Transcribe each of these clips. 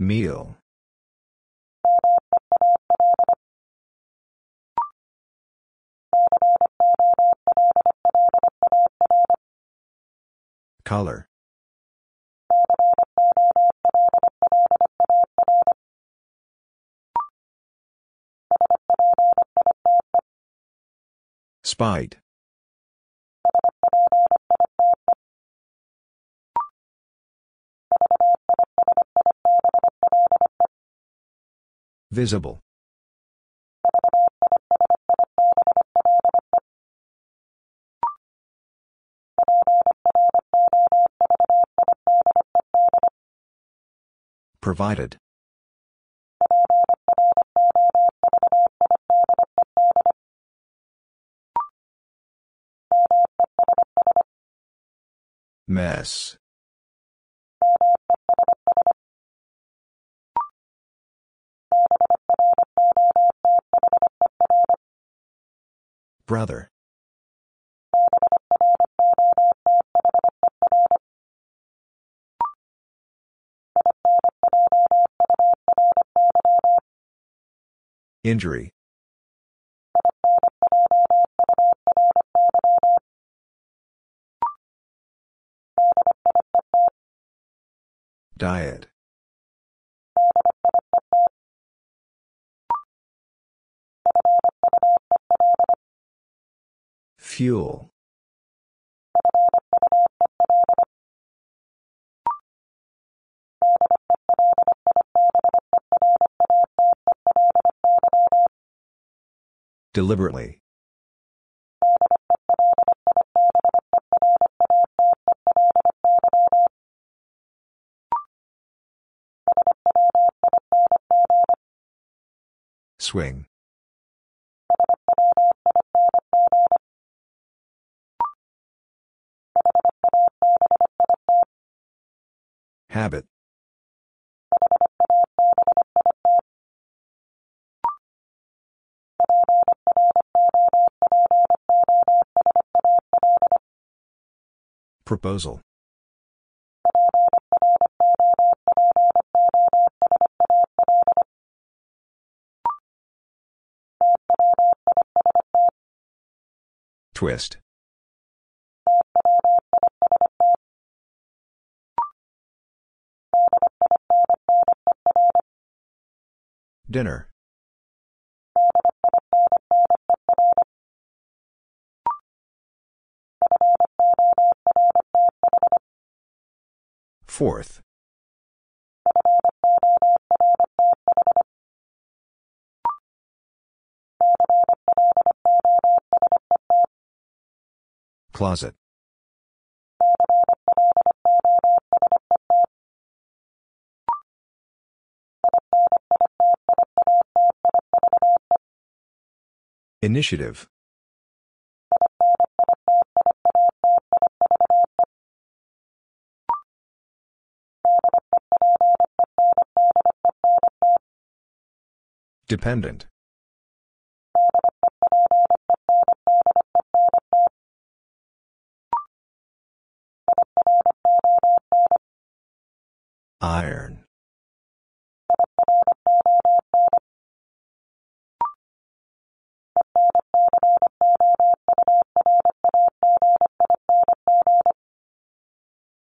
Meal. Color. Spite. Visible. Provided. Mess. Brother. Injury. Diet. Fuel. Deliberately. Swing. Habit. Proposal. Twist. Dinner. Fourth. Closet. Initiative. Dependent. Iron.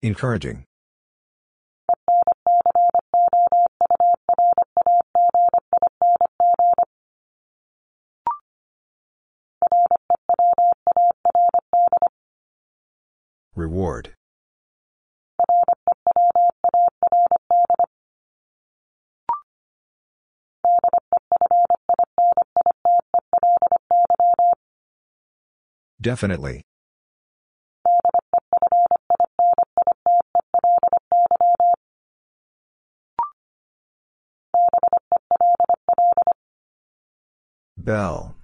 Encouraging. Reward. Definitely. Bell.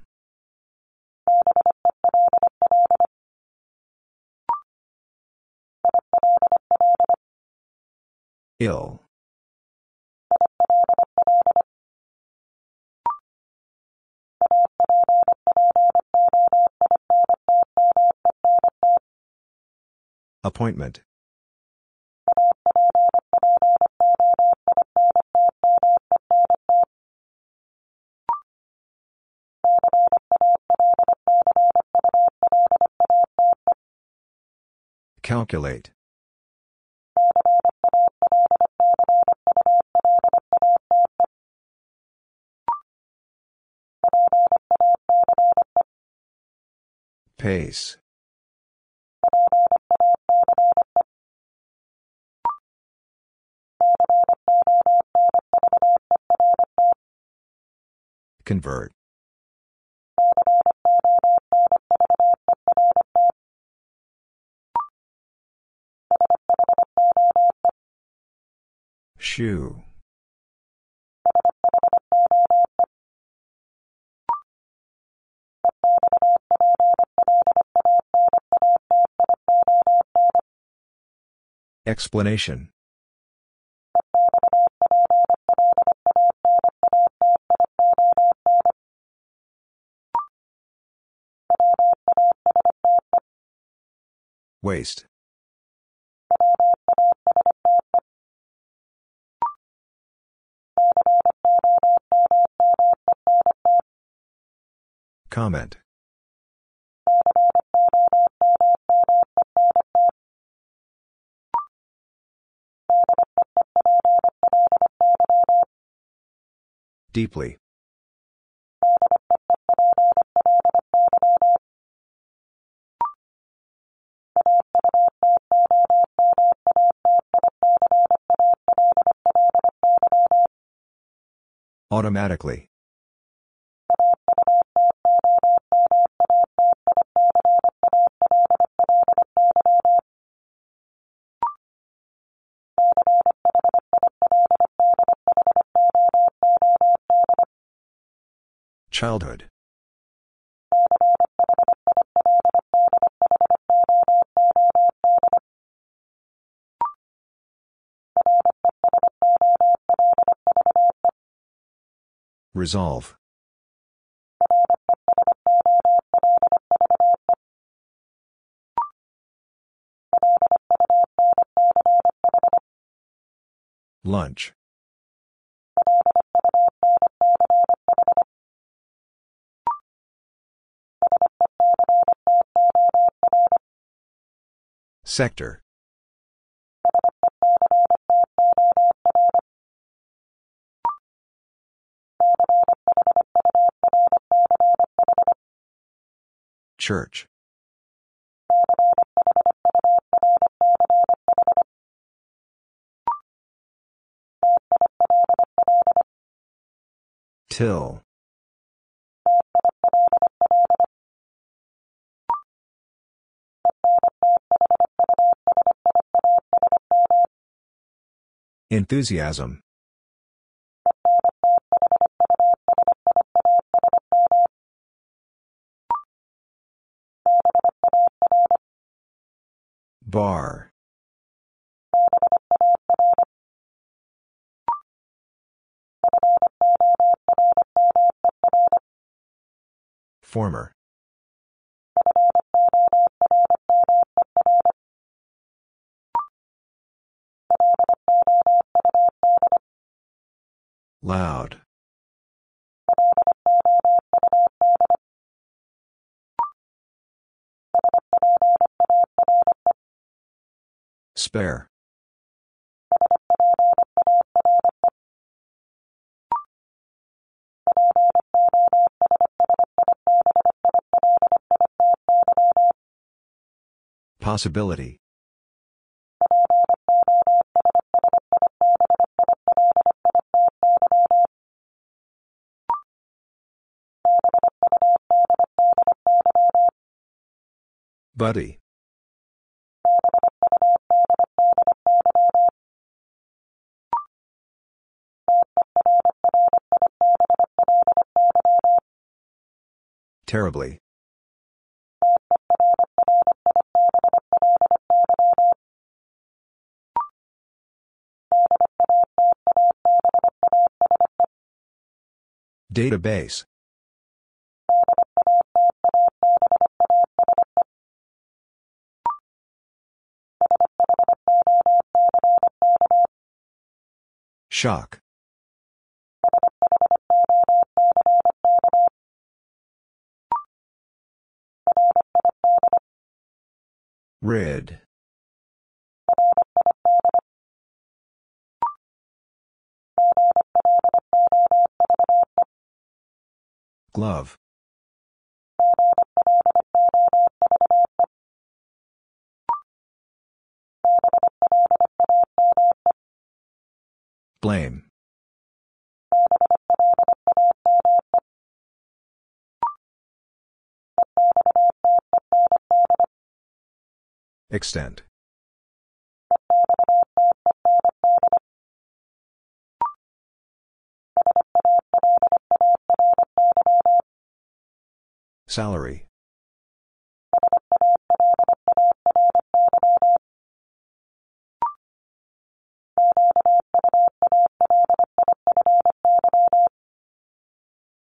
Ill. Appointment. Calculate. Pace. Convert. Shoe. Explanation Waste. Comment. Deeply. Automatically. Childhood. Resolve. Lunch. Sector. Church. Till. Enthusiasm. Bar. Former. Loud. Spare. Possibility. Buddy. Terribly. Database. Shock. Red. Glove. Blame. Extent. Salary.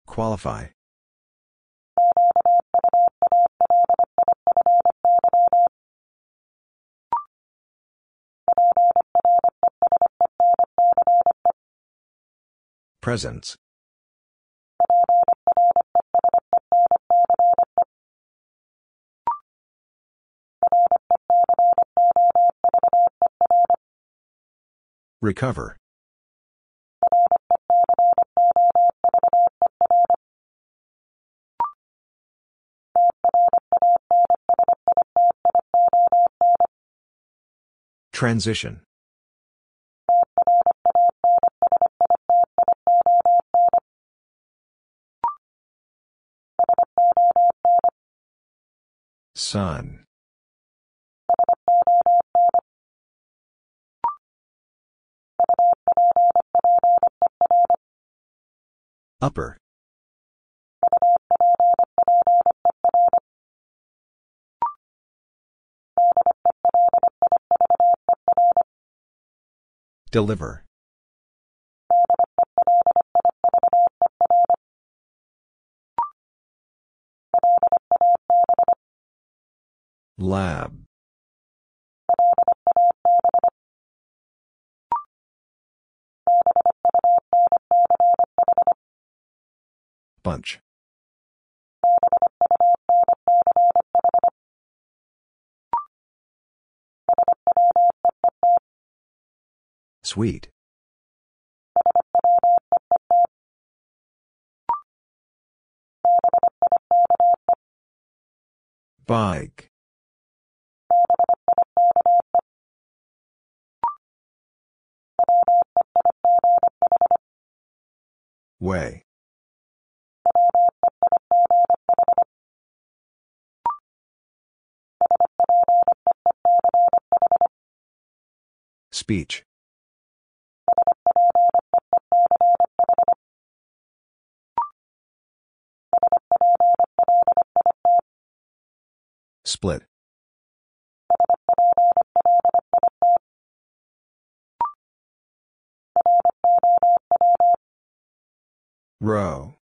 Qualify. Presence. Recover. Transition. Sun. Upper. Deliver. Lab. Bunch. Sweet. Bike. Way. Speech. Split. Row.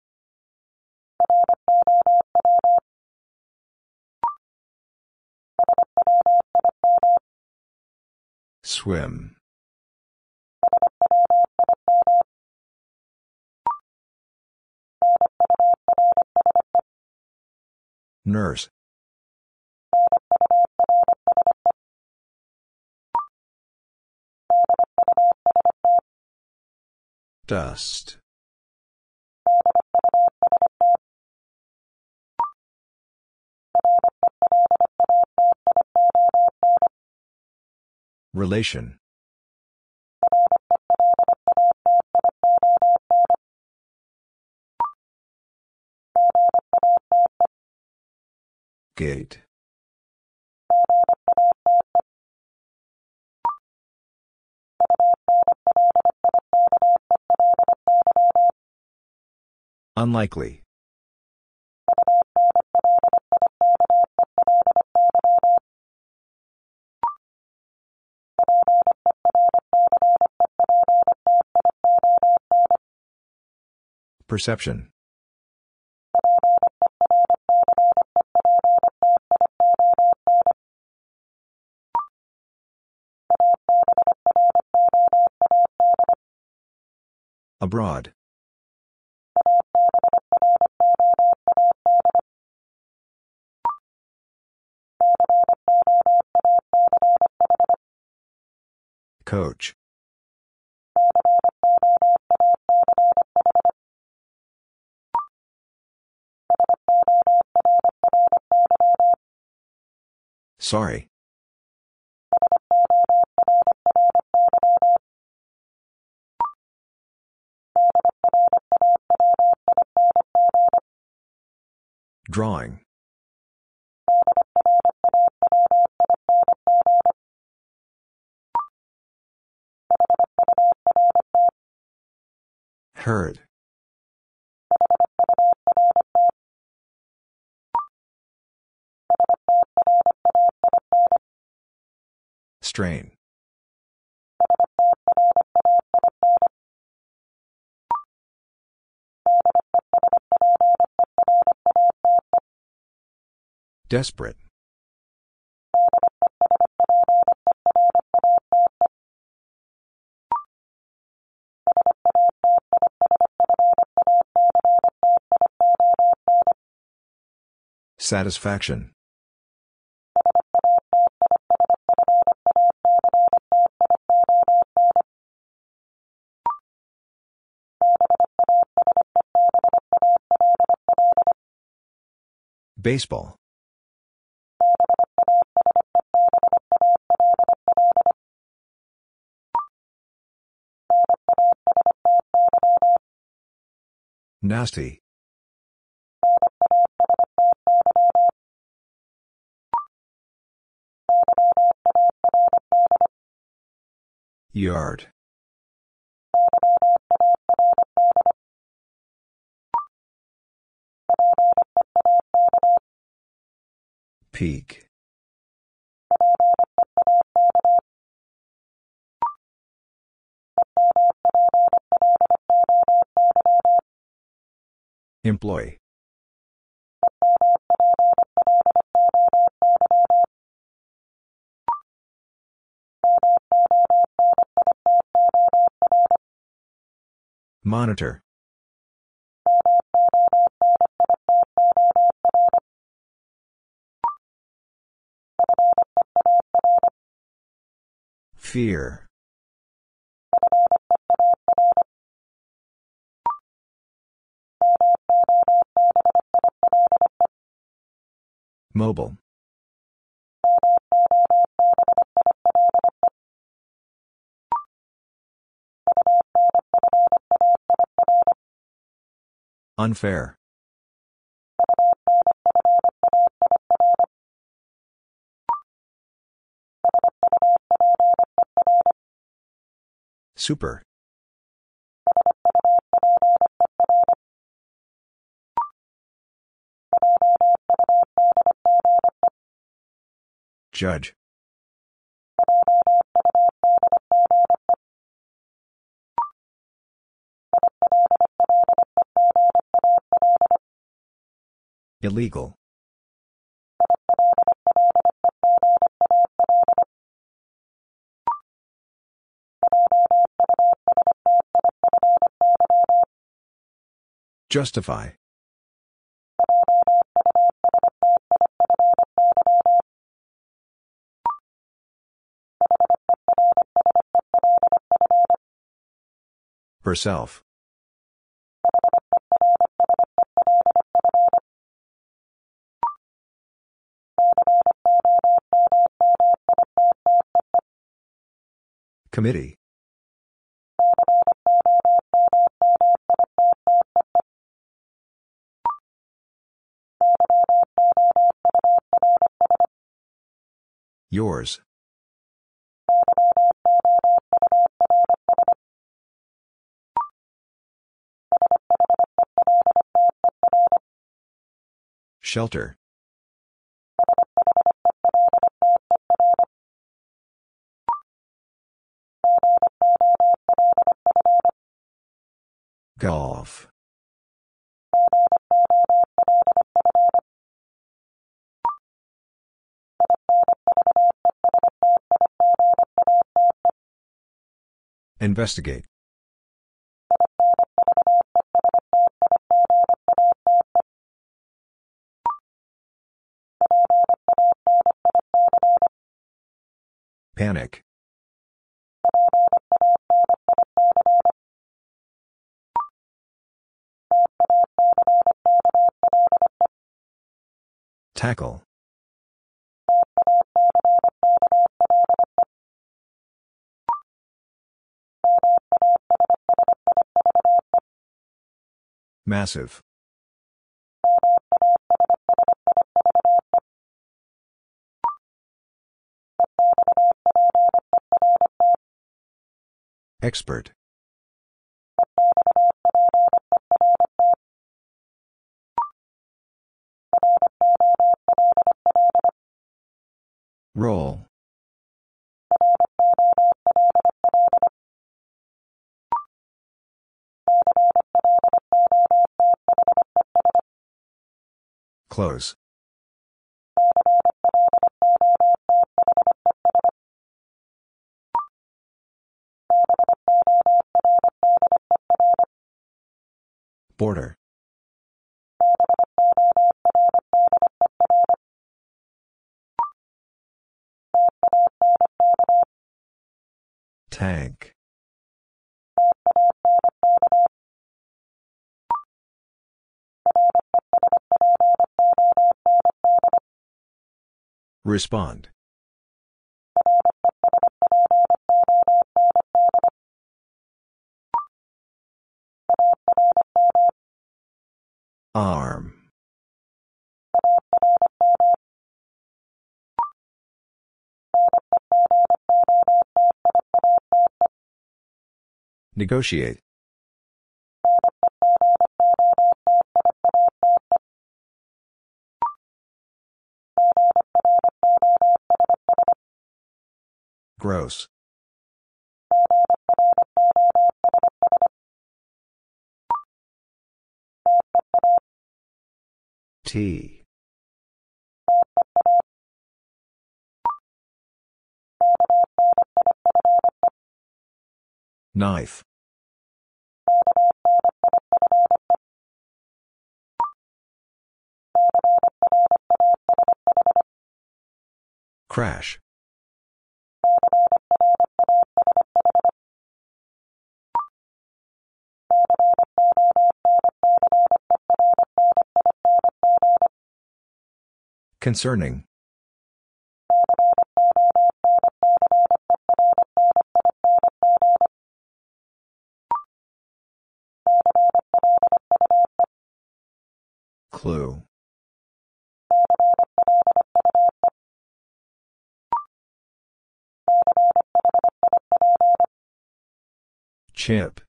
Swim. Nurse. Dust. Relation. Gate. Unlikely. Perception. Abroad. Coach. Sorry. Drawing. Heard. Strain. Desperate. Satisfaction. Baseball. Nasty. Yard. Peak. Employee. Monitor. Fear. Mobile. Unfair. Super. Judge. Illegal. Justify. Herself. Committee. Yours. Shelter. Golf. Investigate. Panic. Tackle. Massive. Expert. Roll. Close. Border. Tank. Respond. Arm. Negotiate. Gross. T. Knife. Crash. Concerning. Clue. Chip.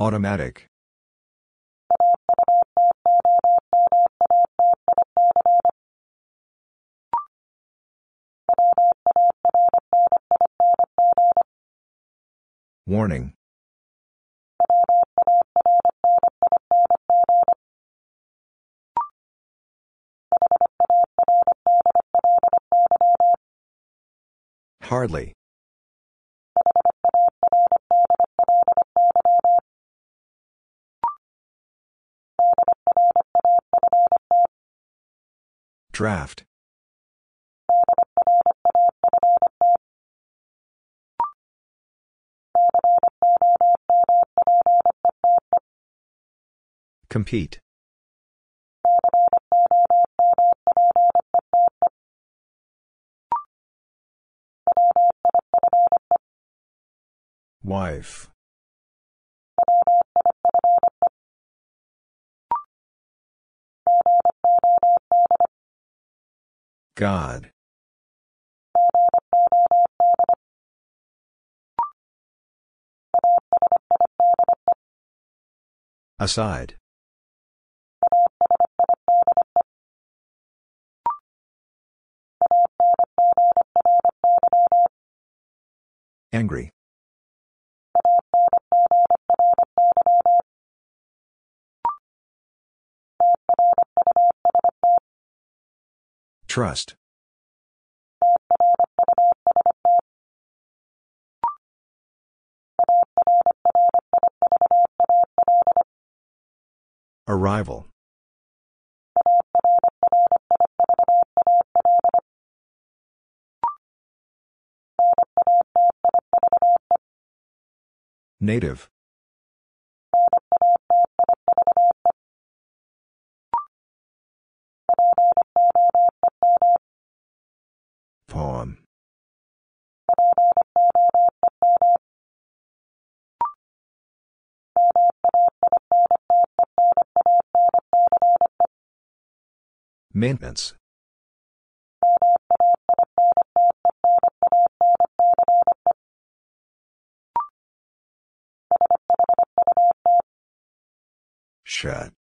Automatic. Warning. Hardly. Draft. Compete. Wife. God. Aside. Angry. Trust. Arrival. Native. Poem. Maintenance. Shut.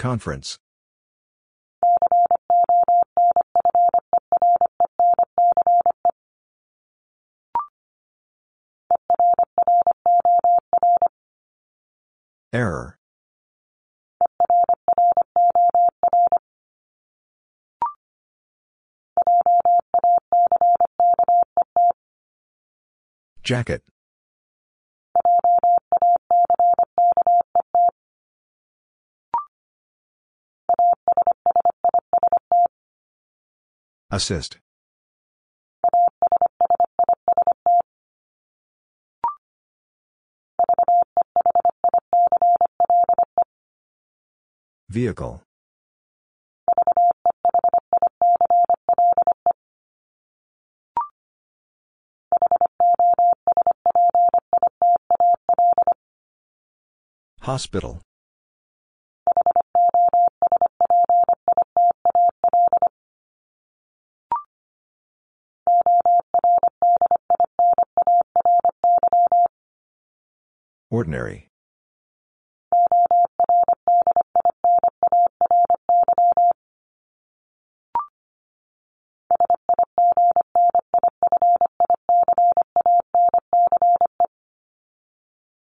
Conference. Error. Jacket. Assist. Vehicle. Hospital. Ordinary.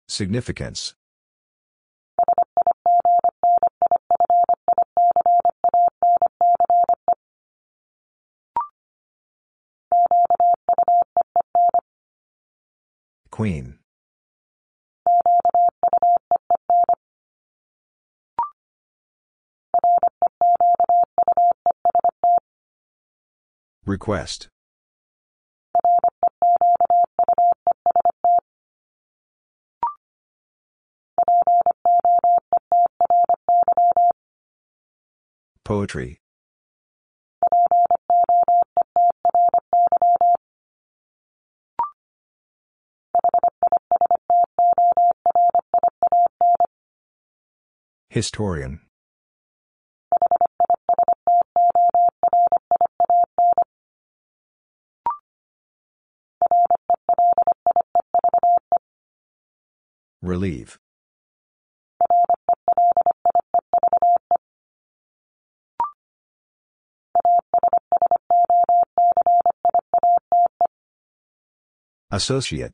Significance. Queen. Request. Poetry. Historian. Relieve. Associate.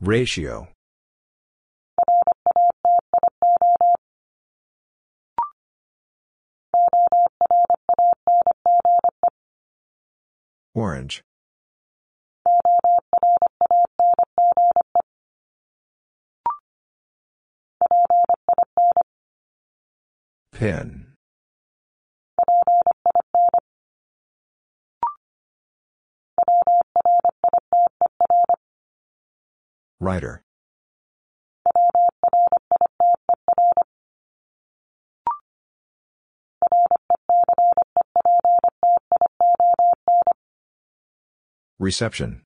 Ratio. Orange. Pin. Writer. Reception.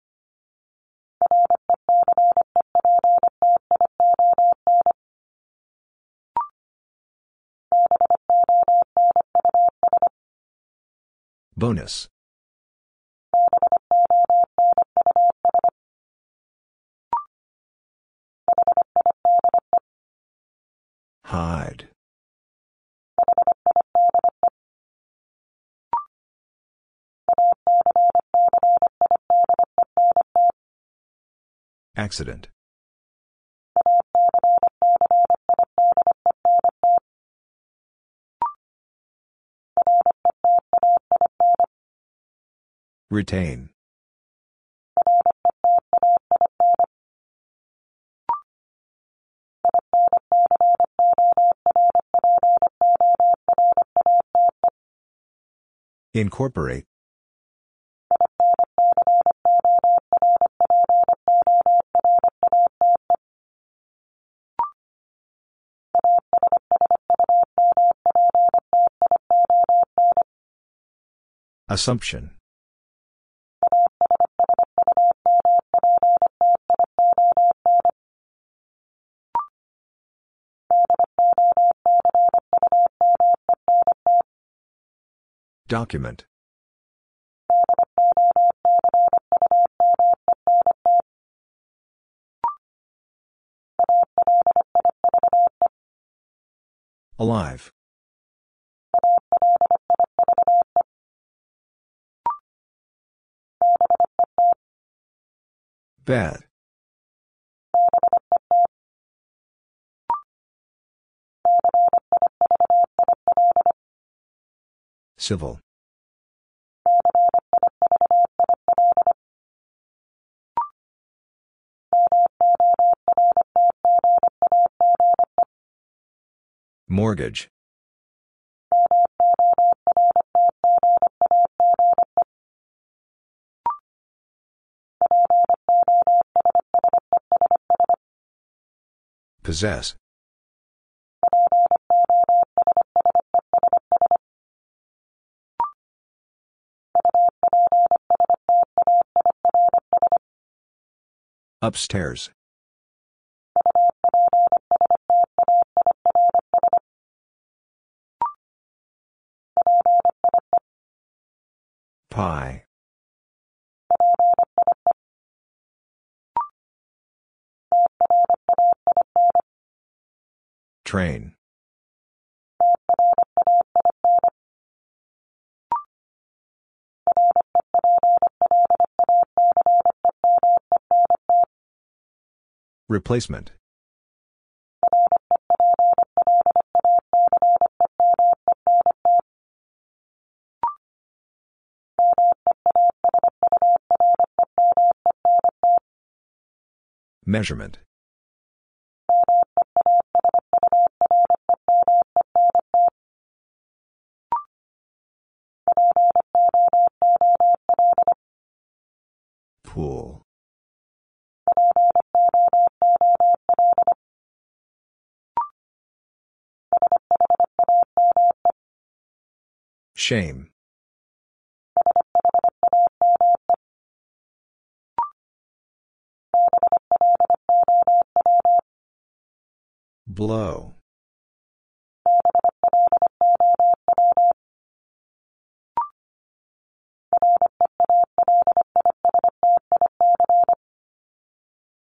Bonus. Hide. Accident. Retain. Incorporate. Assumption. Document. Alive. Bad. Civil. Mortgage. Possess. Upstairs. Pie. Train. Replacement. Measurement. Pool. Shame. Blow.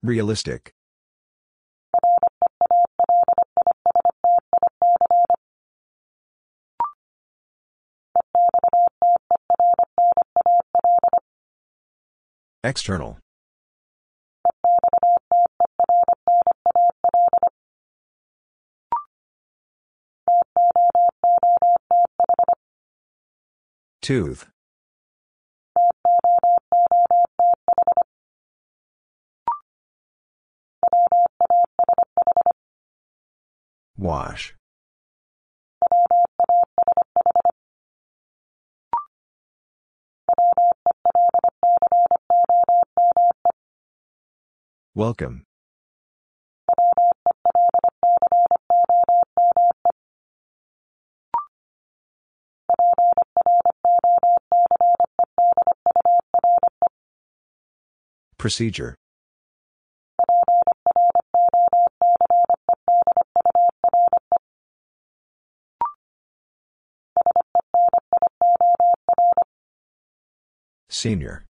Realistic. External. Tooth. Wash. Welcome. Procedure. Senior.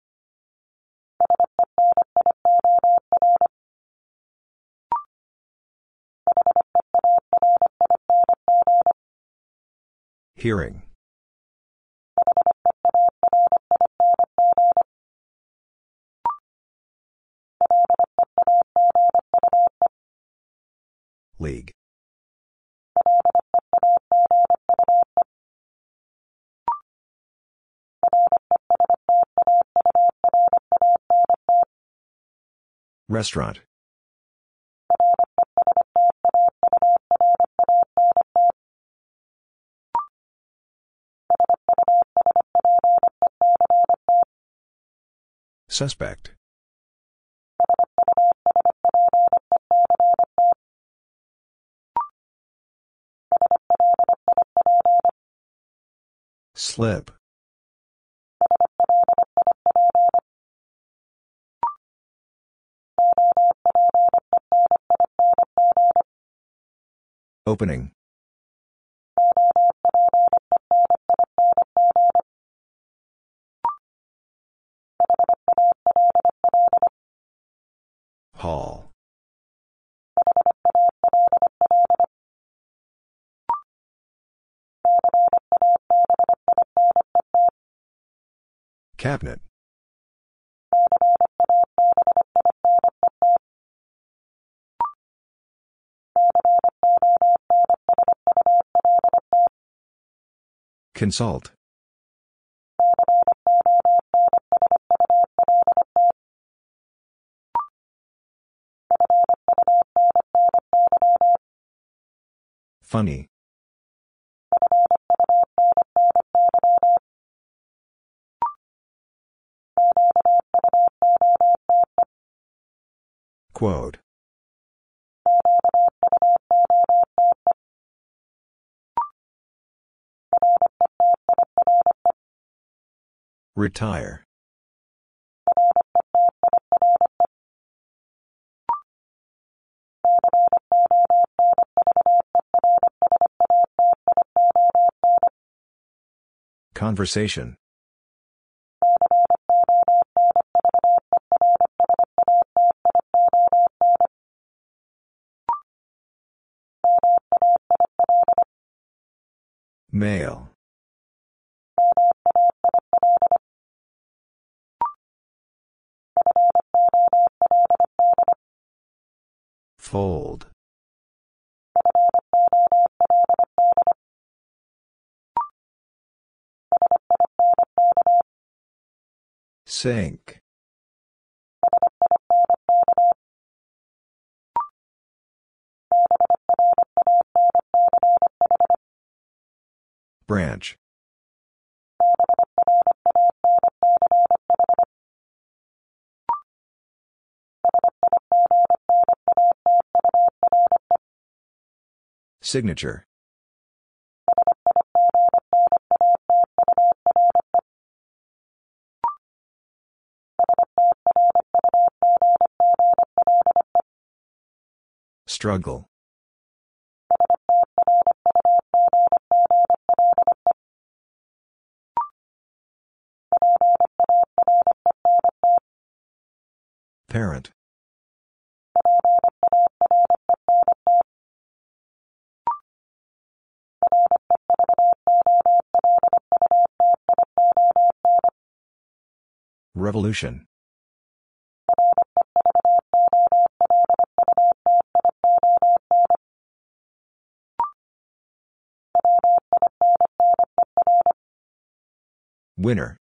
Hearing. League Restaurant. Suspect. Slip. Opening. Hall. Cabinet. Consult. Funny. Quote. Retire. Conversation. Male. Fold. Sink. Branch. Signature. Struggle. Parent. Revolution. Winner.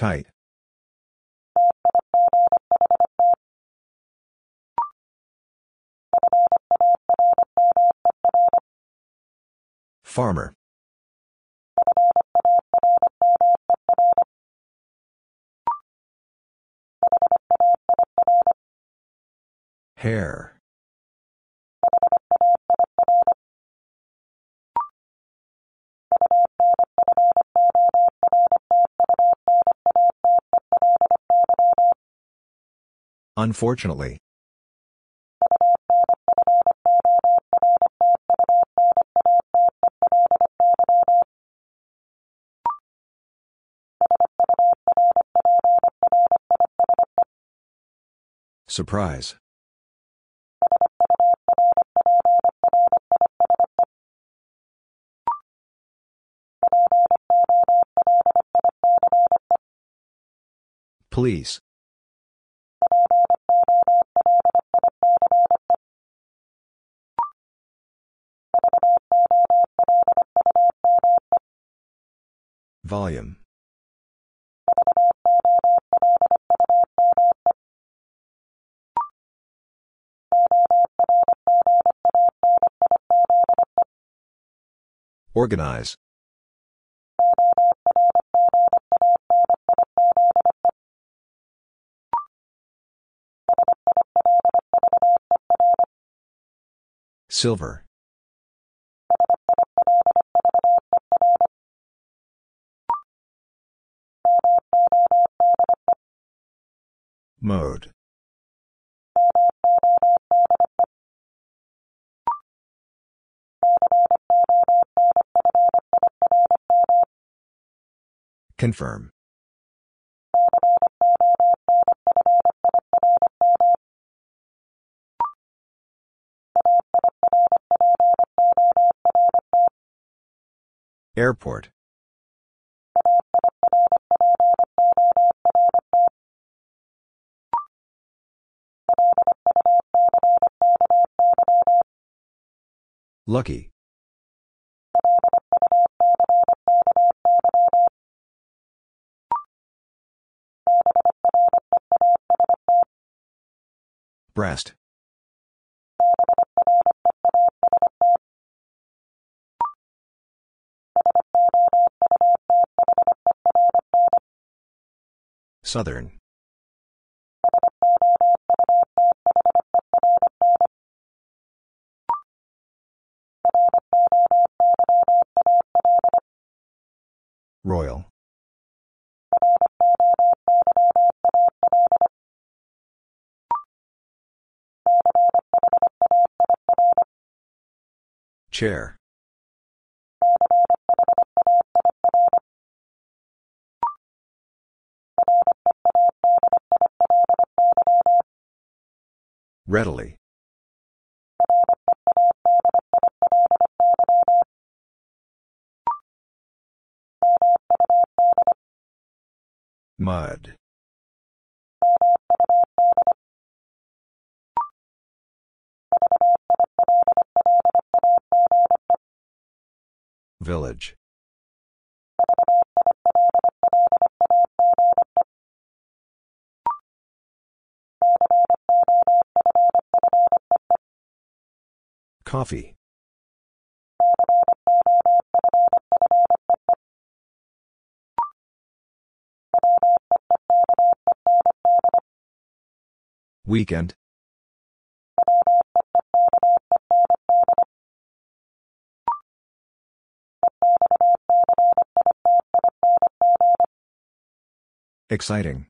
Tight. Farmer. Hair. Unfortunately. Surprise. Police. Volume. Organize. Silver. Mode. Confirm. Airport. Lucky. Breast. Southern. Royal. Chair. Readily. Mud. Village. Coffee. Weekend. Exciting.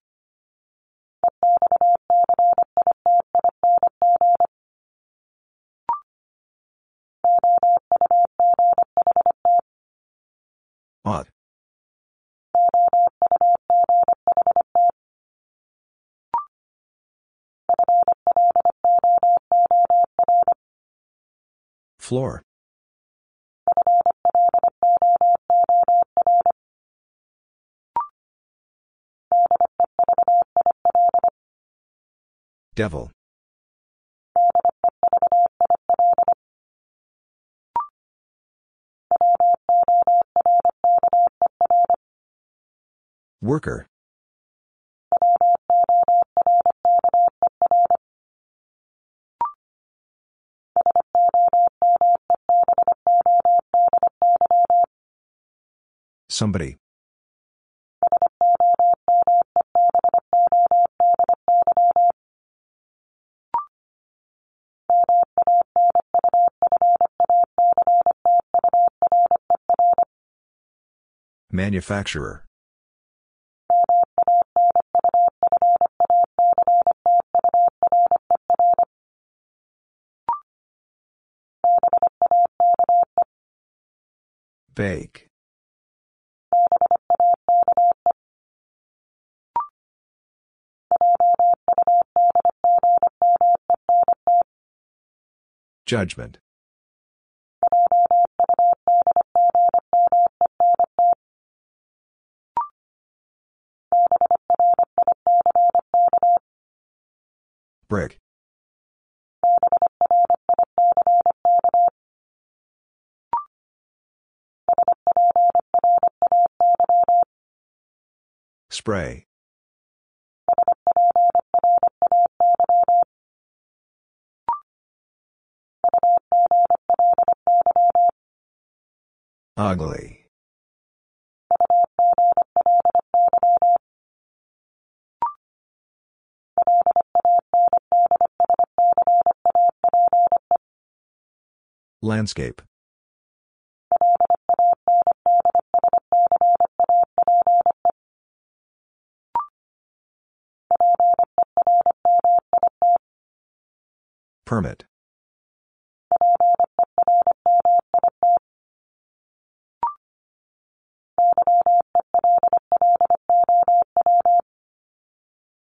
Ought. Floor. Devil. Worker. Somebody. Manufacturer. Bake. Judgment. Brick. Spray. Ugly. Landscape. Permit.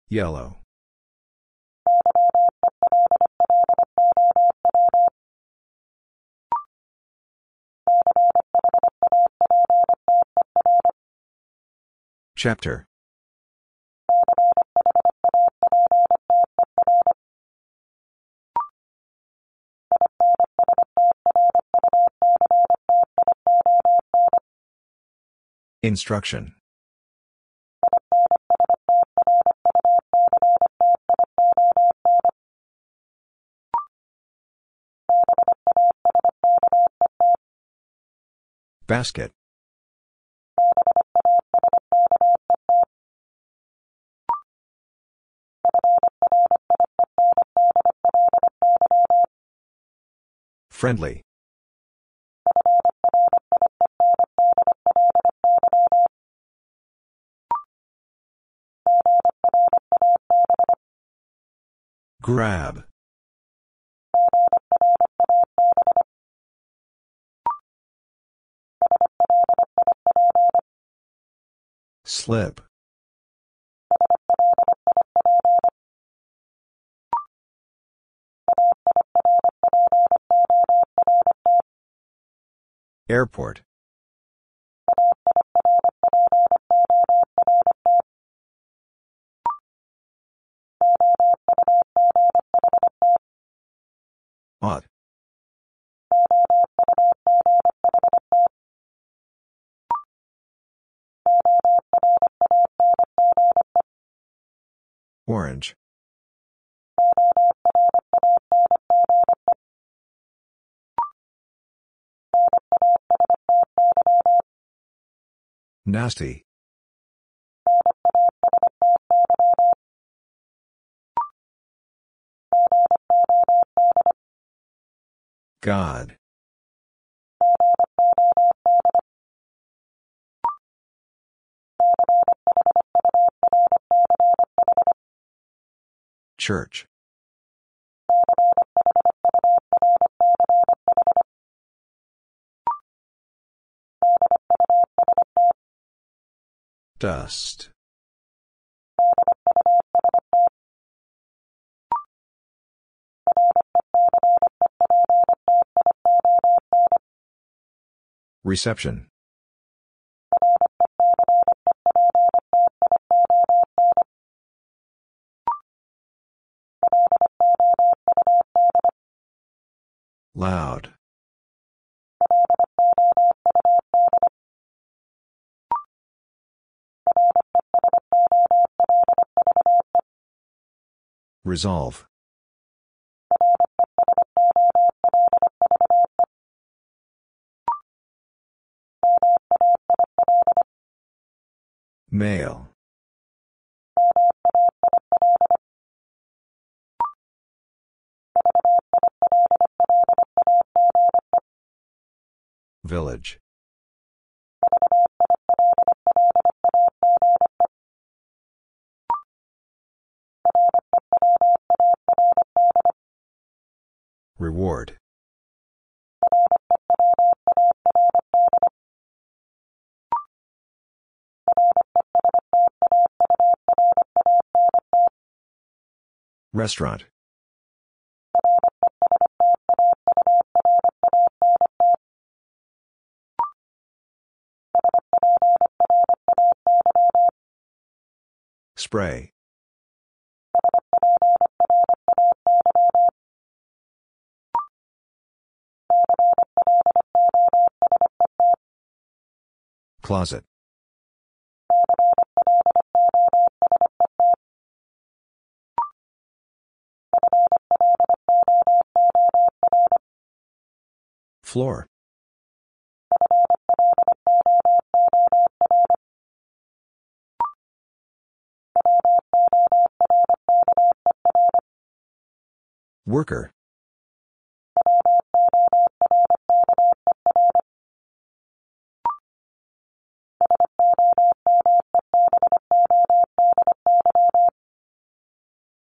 Yellow. Chapter. Instruction. Basket. Friendly. Grab. Slip. Airport. Nasty. God. Church. Dust. Reception. Loud. Resolve. Male. Village. Reward. Restaurant. Spray. Closet. Floor. Worker.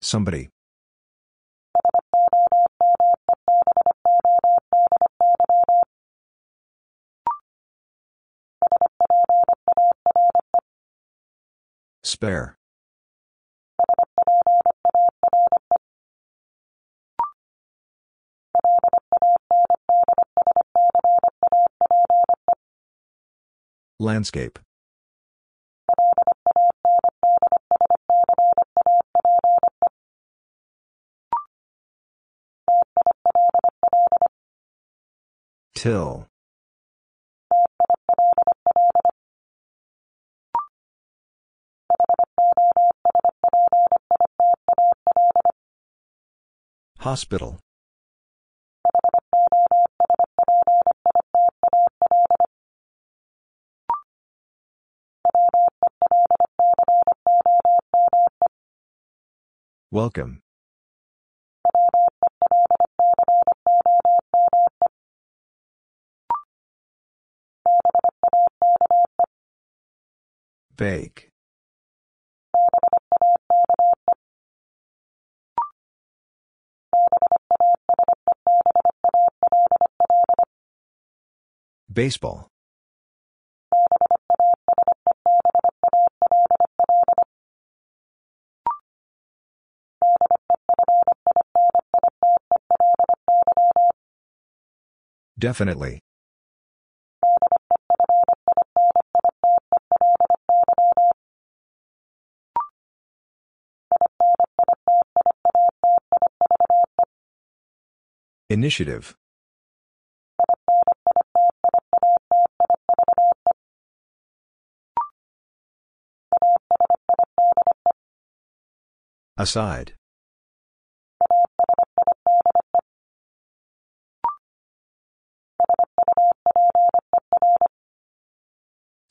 Somebody. Spare. Landscape. Till. Hospital. Welcome. Bake. Baseball. Definitely. Initiative. Aside.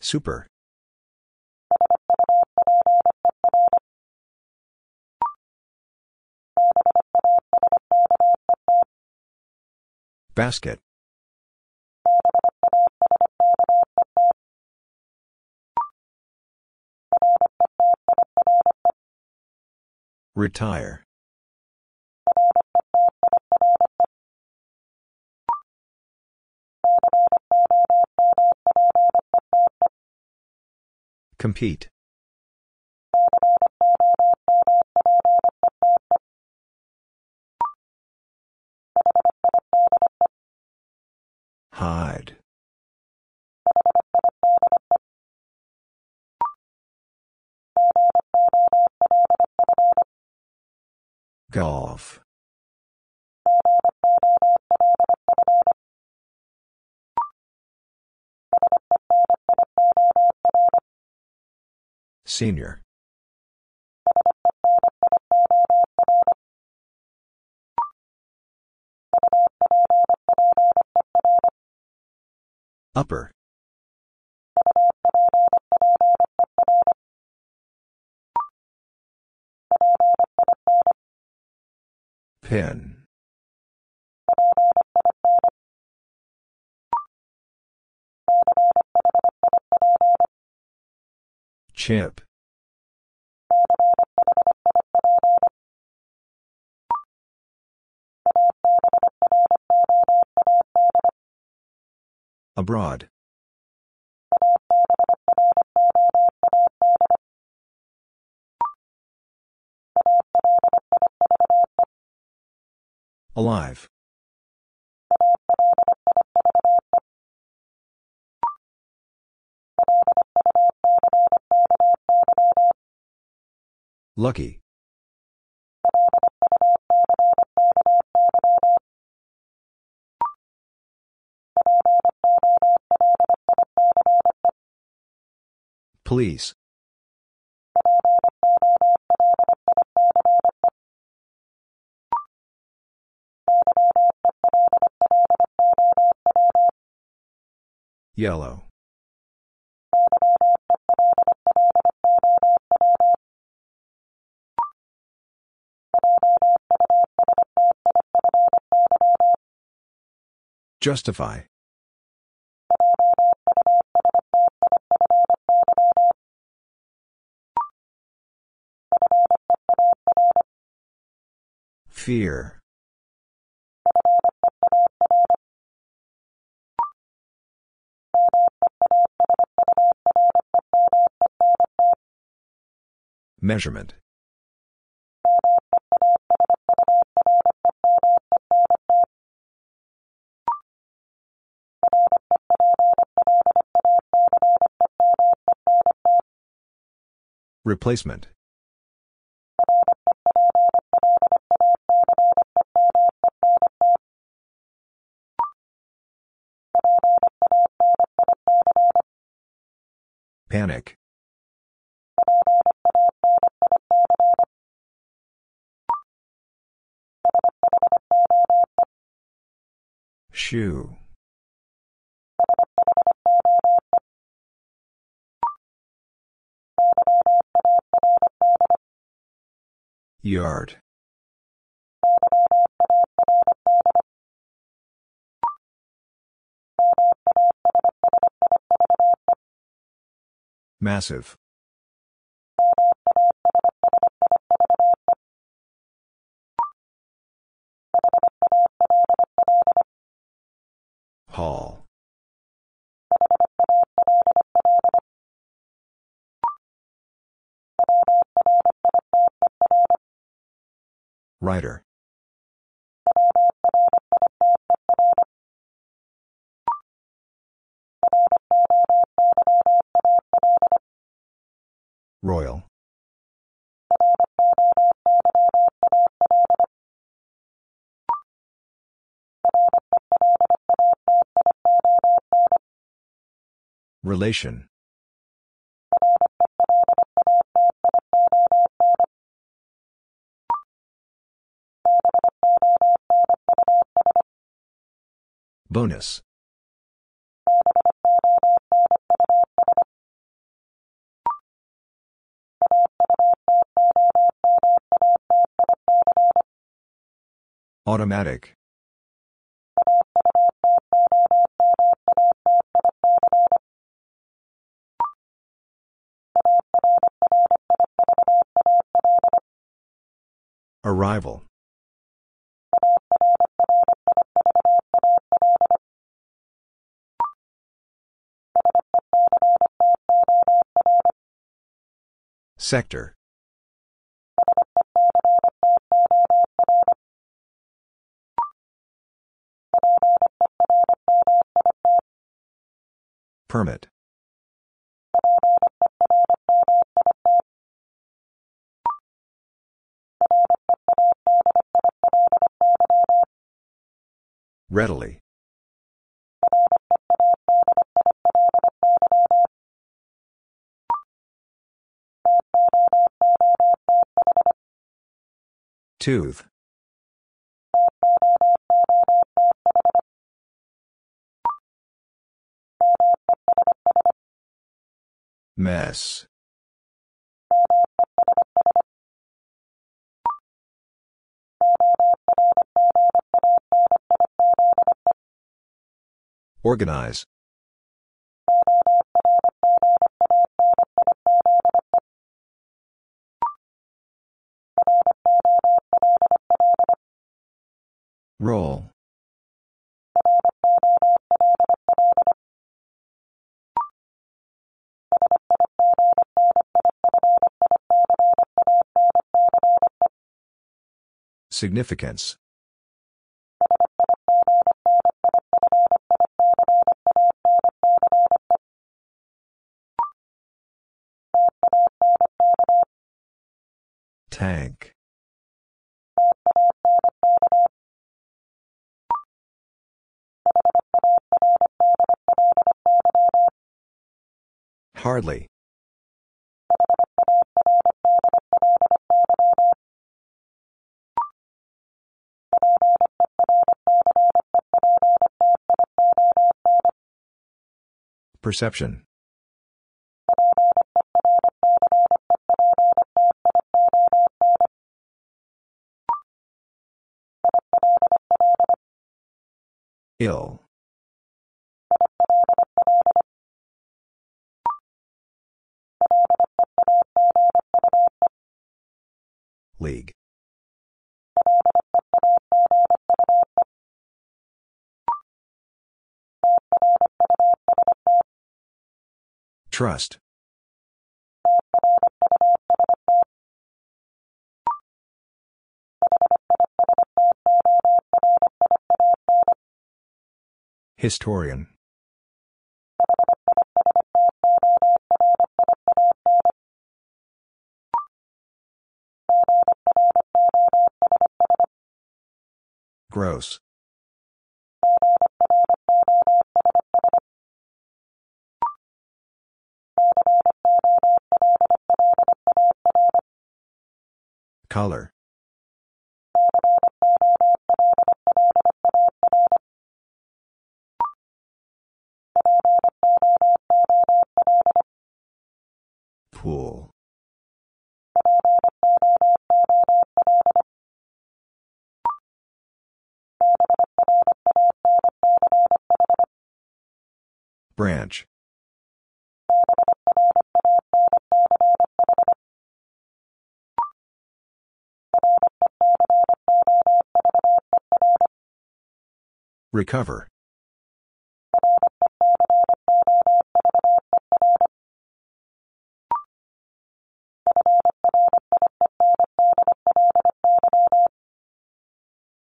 Super. Basket. Retire. Compete. Hide. Golf. Senior. Upper. Pin. Chip. Abroad. Alive. Lucky. Police. Yellow. Justify. Fear. Measurement. Replacement. Panic. Shoe. Yard. Massive. Hall. Writer. Royal. Relation. Bonus. Automatic. Arrival. Sector. Permit. Readily. Tooth. Mess. Organize. Roll. Significance. Tank. Hardly. Perception. Ill. League. Trust. Historian. Gross. Color. Pool. Branch. Recover.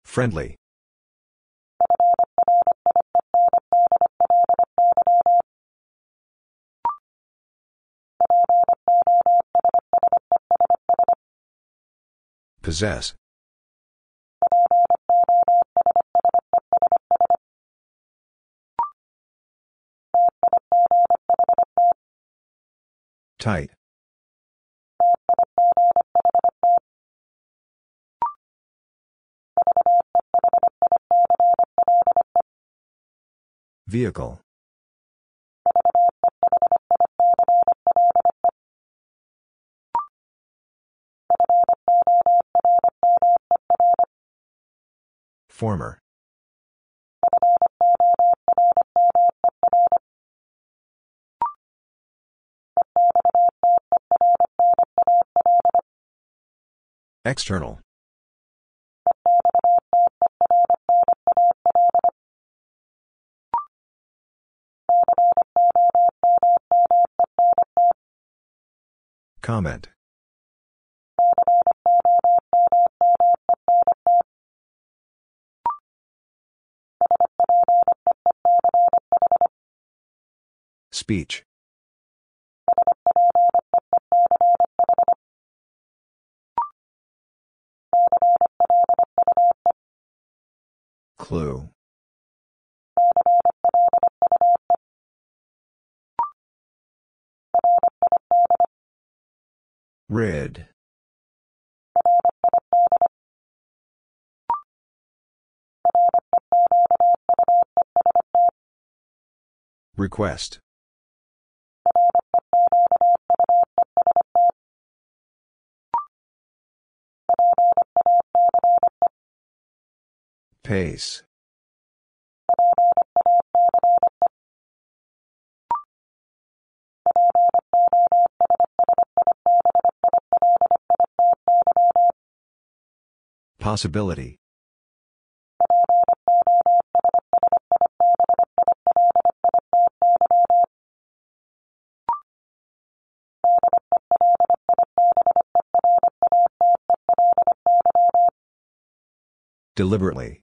Friendly. Possess. Tight. Vehicle. Former. External. Comment. Speech. Clue. Red. Request. Pace. Possibility. Deliberately.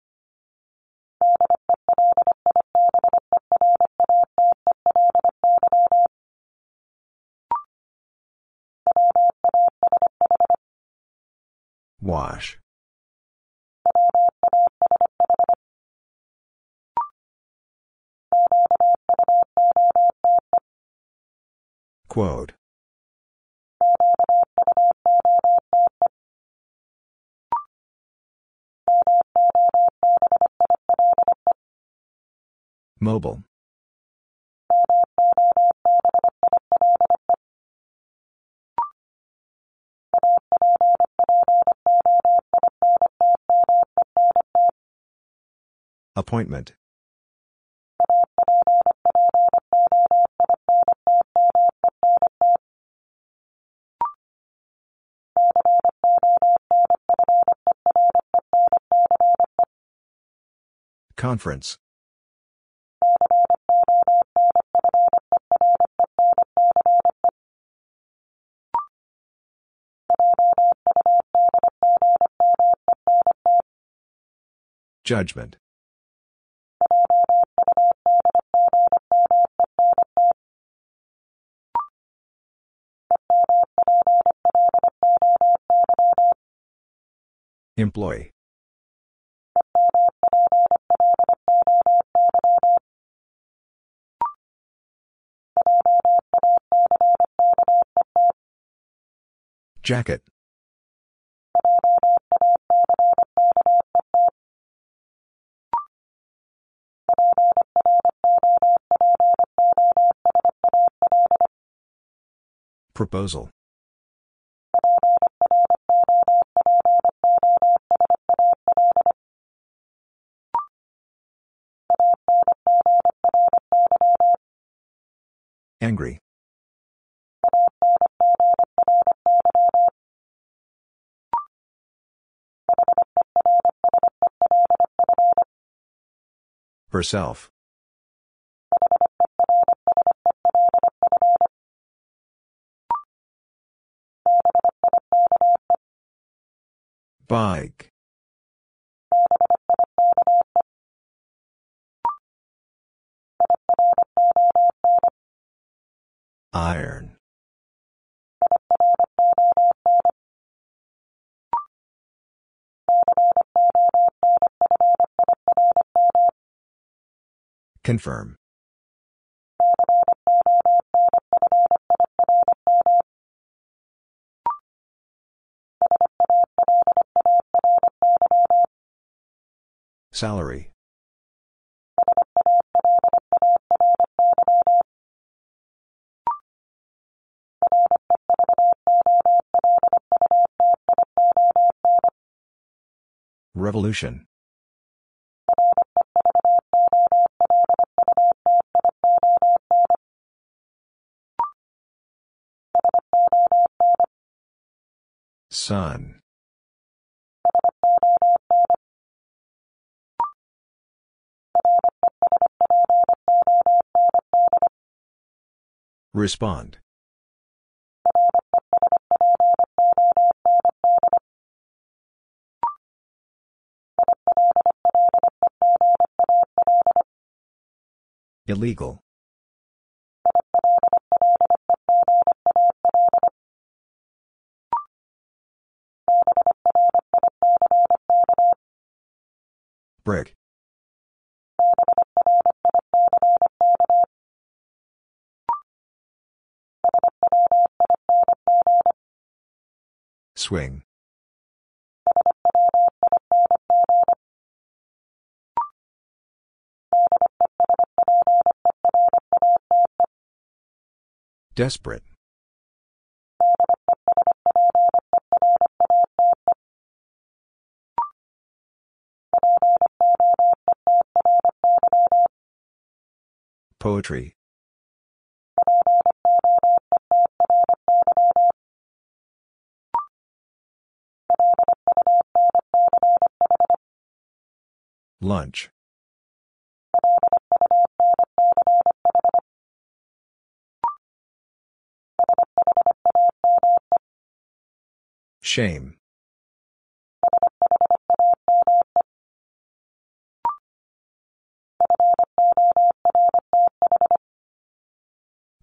Wash. Quote. Mobile. Appointment. Conference. Judgment. Employee. Jacket. Proposal. Angry. Herself. Bike. Iron. Confirm. Salary. Revolution. Sun. Respond. Illegal. Brick. Swing. Desperate. Poetry. Lunch. Shame.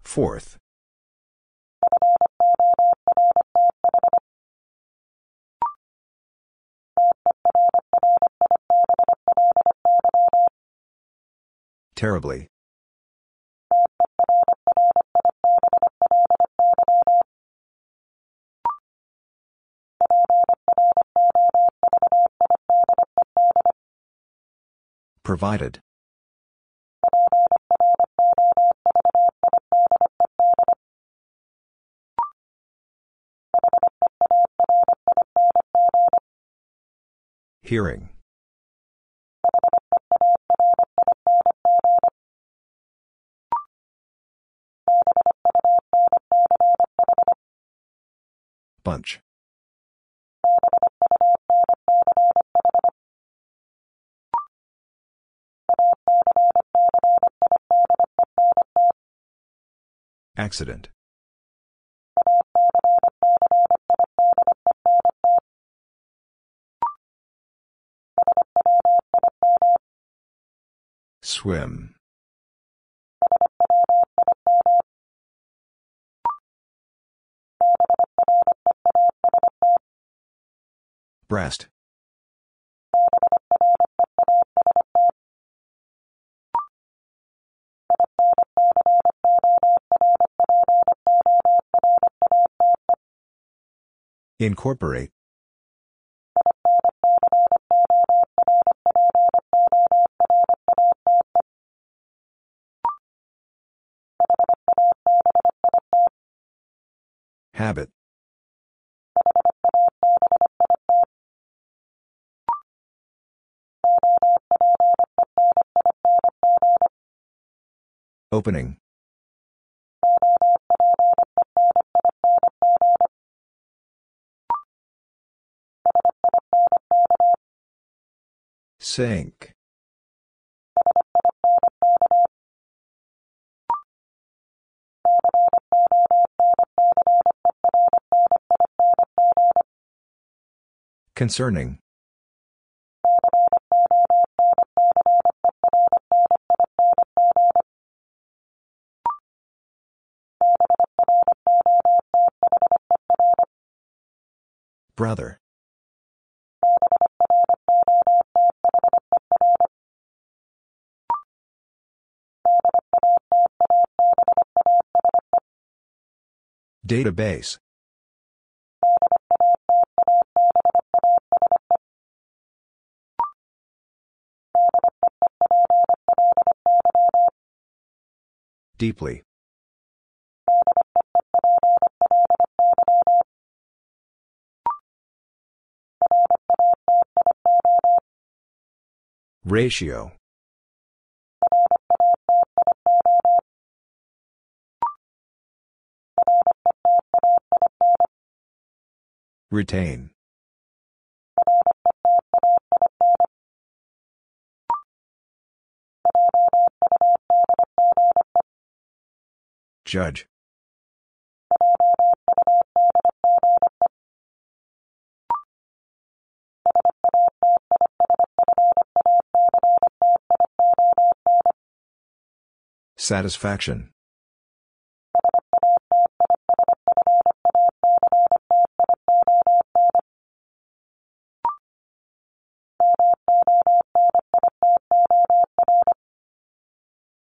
Fourth. Terribly. Provided. Hearing. Bunch. Accident. Swim. Breast. Incorporate. Habit. Opening. Sink. Concerning. Brother. Database. Deeply. Ratio. Retain. Judge. Satisfaction.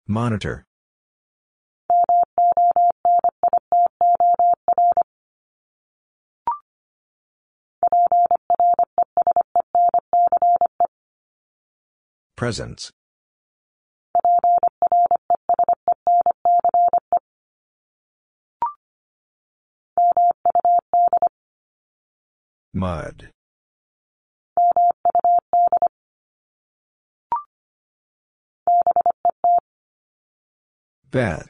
Monitor. Presence. Mud. Bet.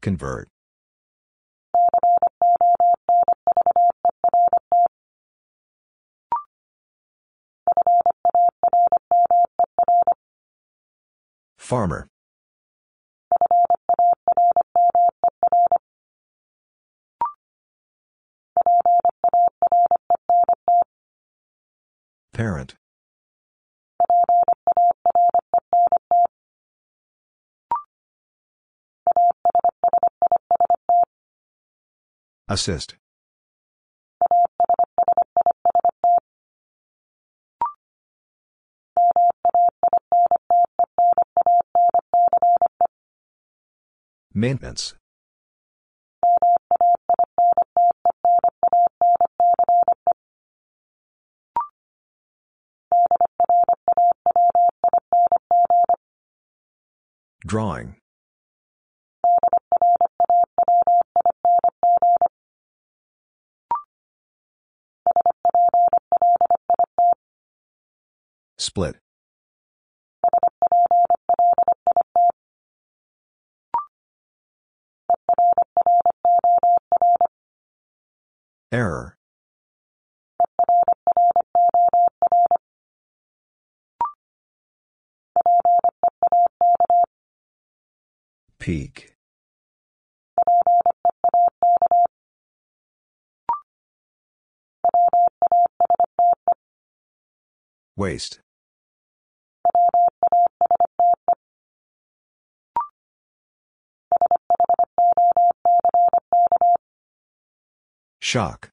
Convert. Farmer. Parent. Assist. Maintenance. Drawing. Split. Error. Peak. Waste. Shock.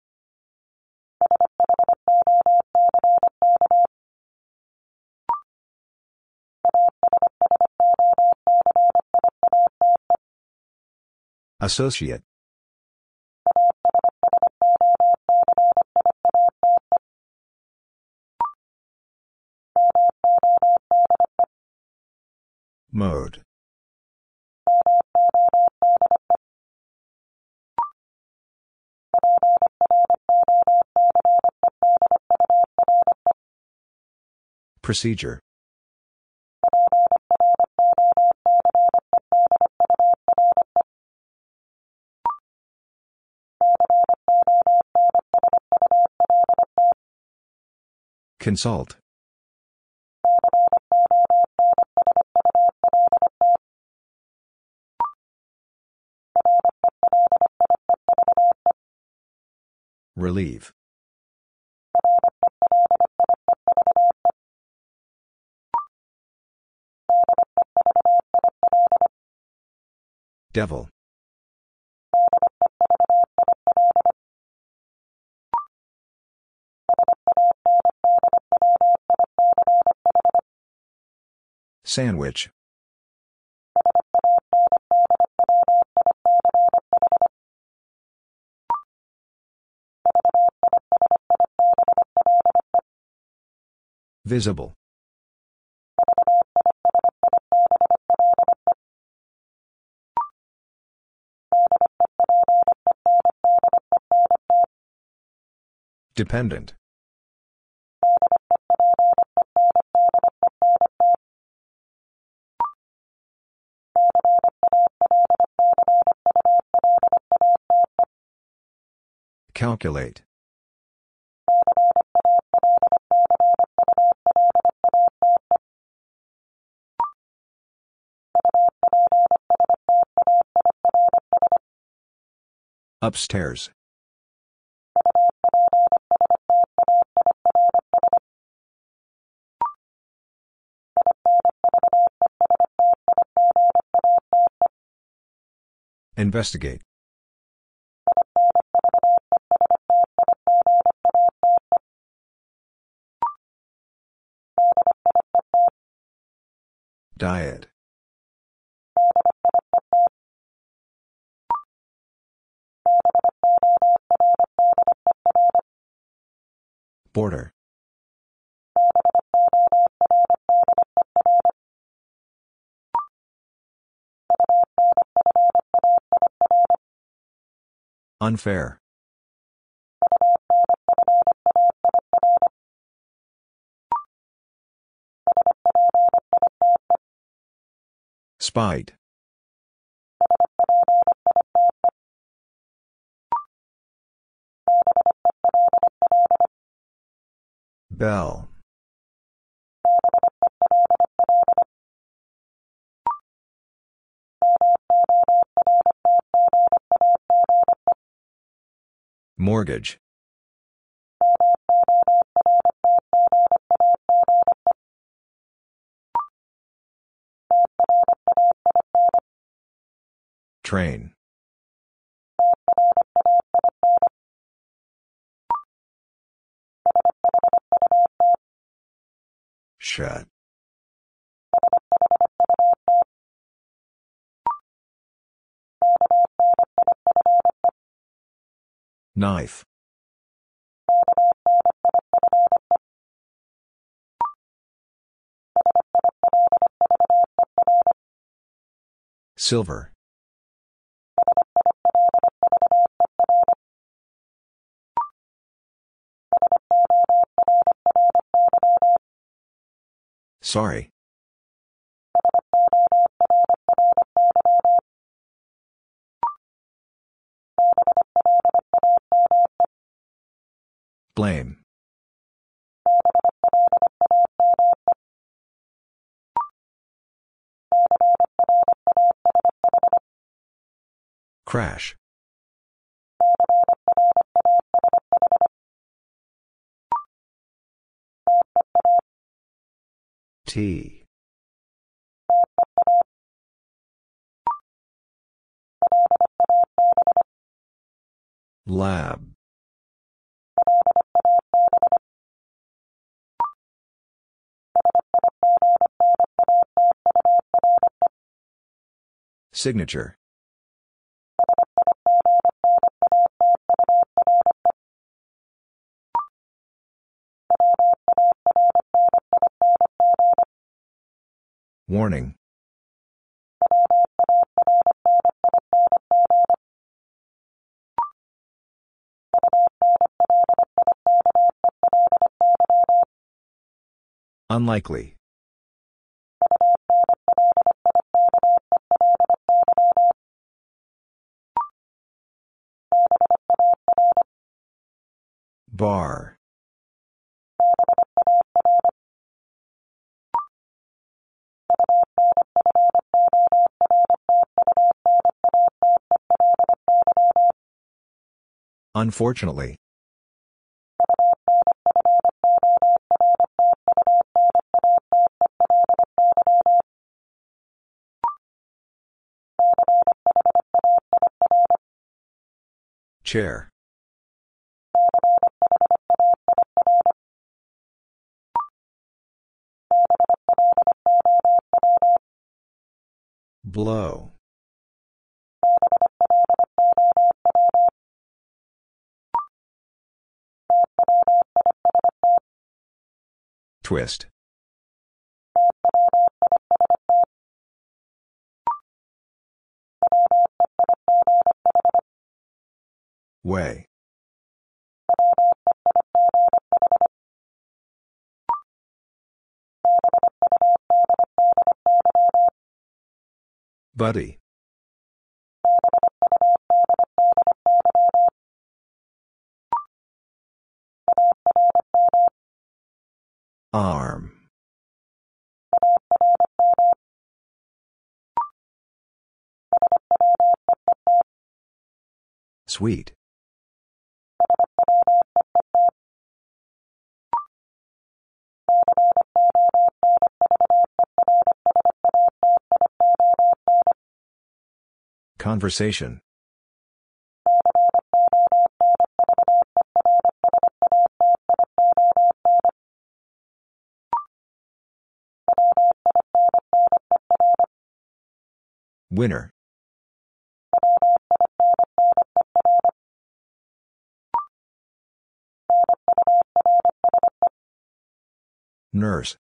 Associate. Mode. Procedure. Consult. Relieve. Devil. Sandwich. Visible. Dependent. Calculate. Upstairs. Investigate. Diet. Border. Unfair. Spite. Bell. Mortgage. Train. Shut. Knife. Silver. Sorry. Blame. Crash. Lab. Signature. Warning. Unlikely. Bar. Unfortunately. Chair. Blow. Twist. Way. Buddy. Arm. Sweet. Conversation. Winner. Nurse.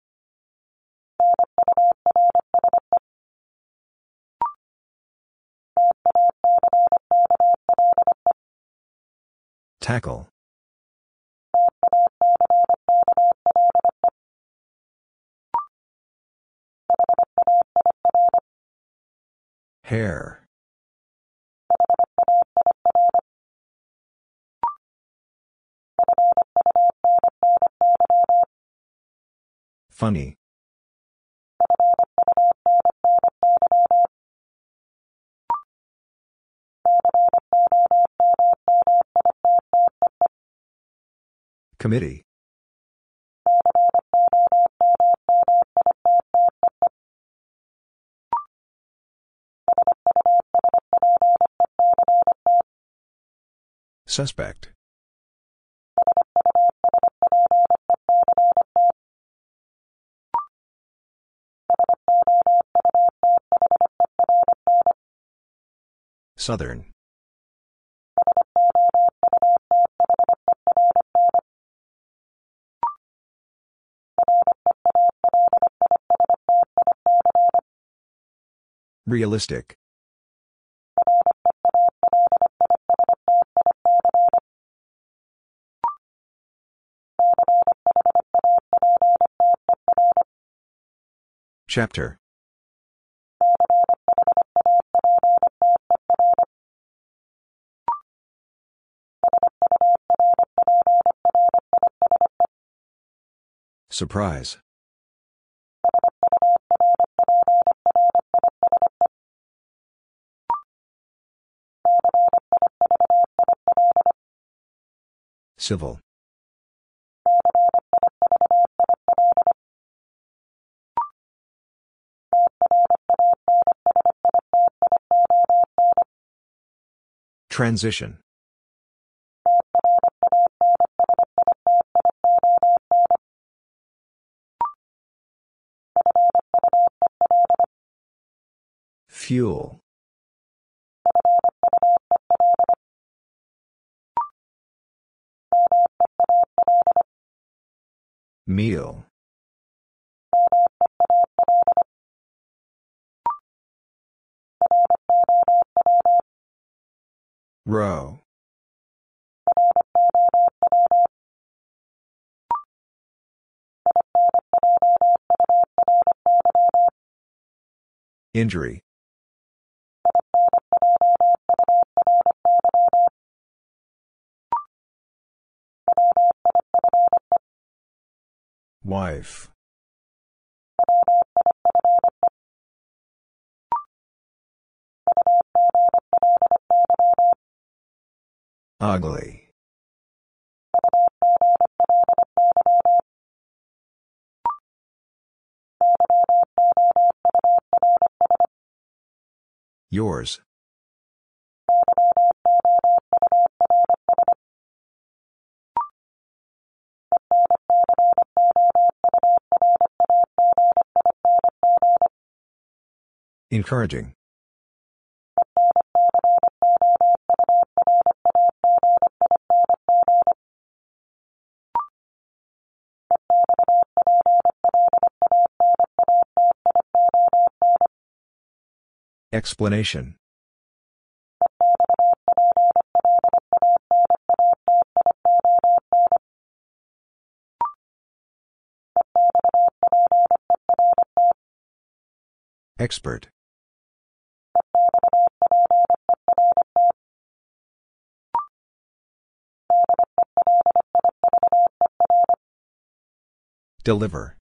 Tackle. Hair. Funny. Committee. Suspect. Southern. Realistic. Chapter. Surprise. Civil. Transition. Fuel. Meal. Row. Injury. Wife. Ugly. Yours. Encouraging. Explanation. Expert. Deliver.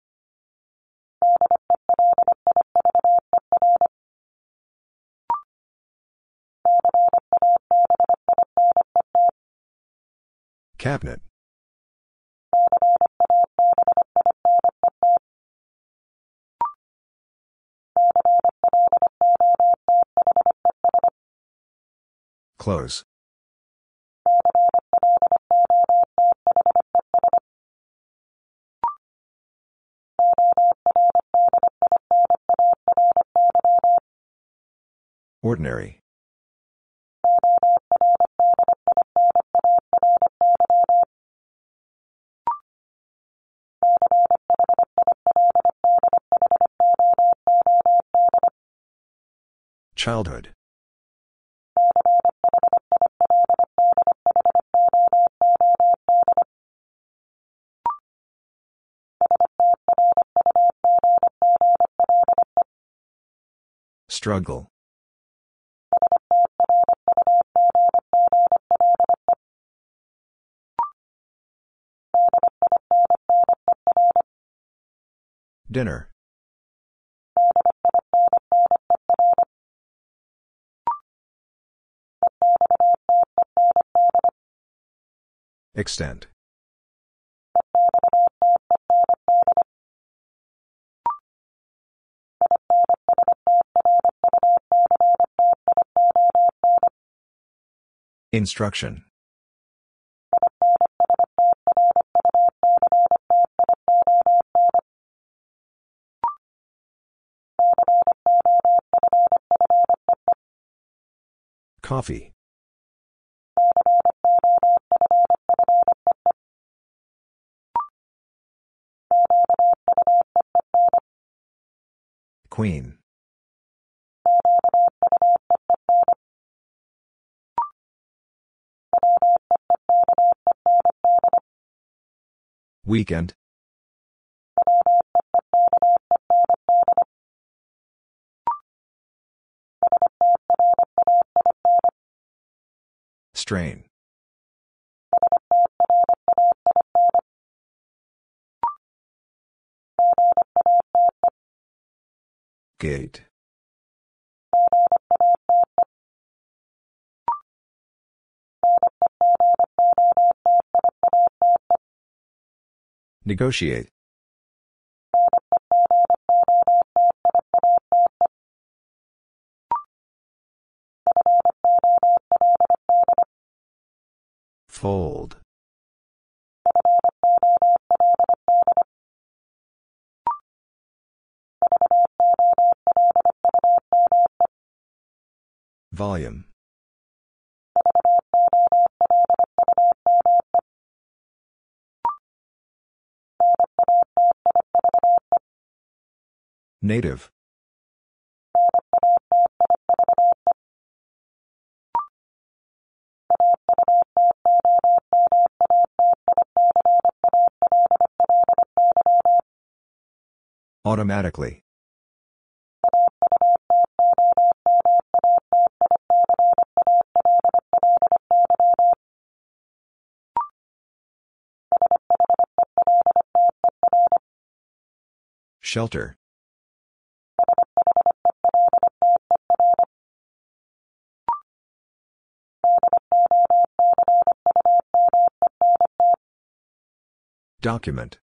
Cabinet. Close. Ordinary. Childhood. Struggle. Dinner. Extent. Instruction. Coffee. Queen. Weekend. Strain. Gate. Negotiate. Fold. Volume. Native. Automatically. Shelter. Document.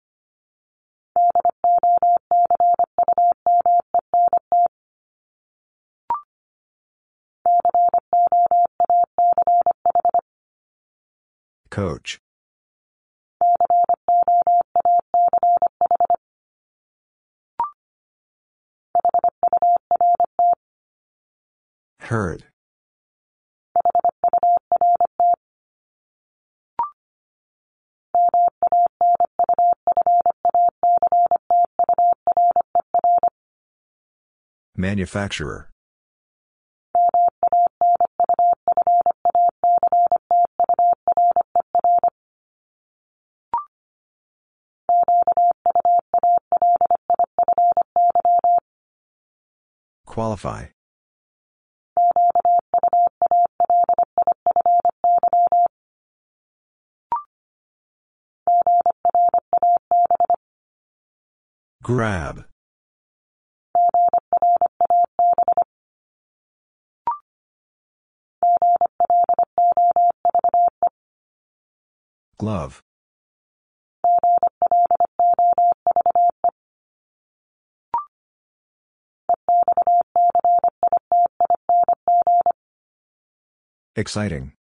Coach. Heard. Manufacturer. Qualify. Grab. Glove. Exciting.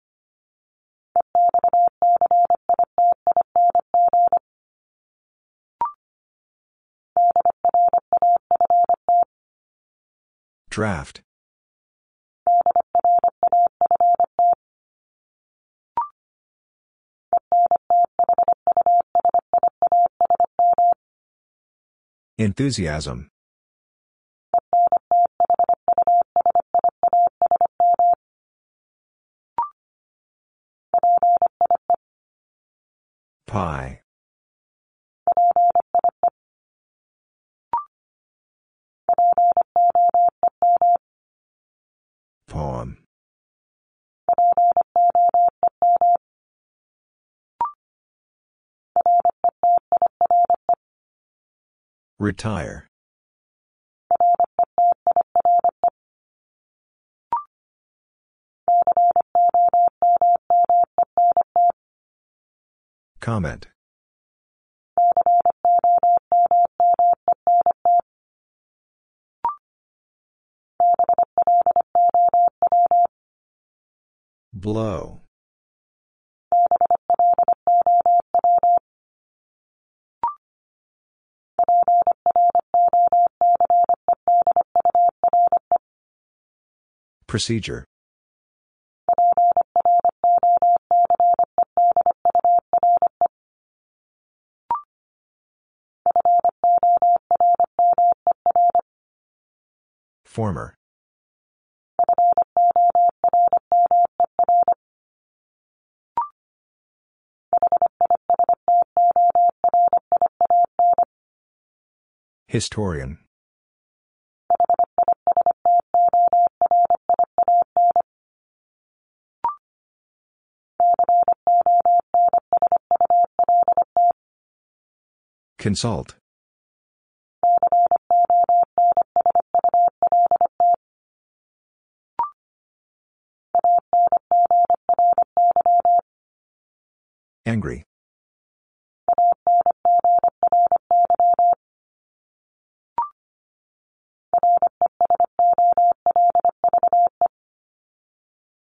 Draft. Enthusiasm. Pie. Retire. Comment. Blow. Procedure. Former. Historian. Consult. Angry.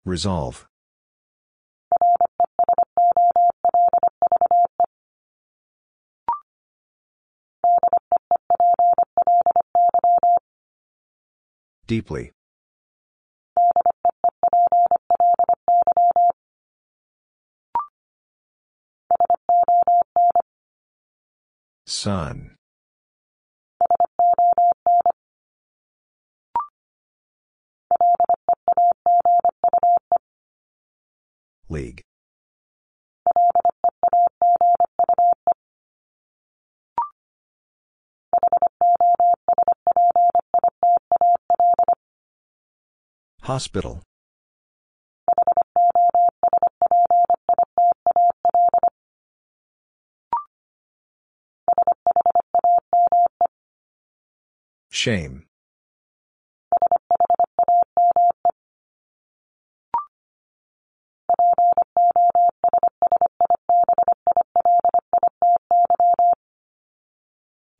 Resolve. Deeply. Sun. League. Hospital. Shame.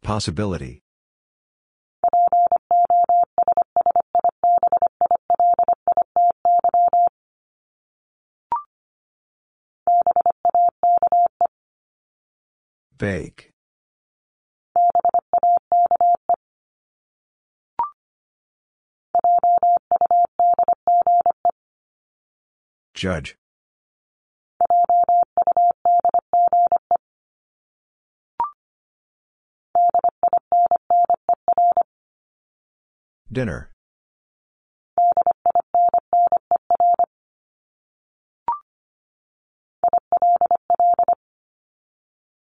Possibility. Bake. Judge. Dinner.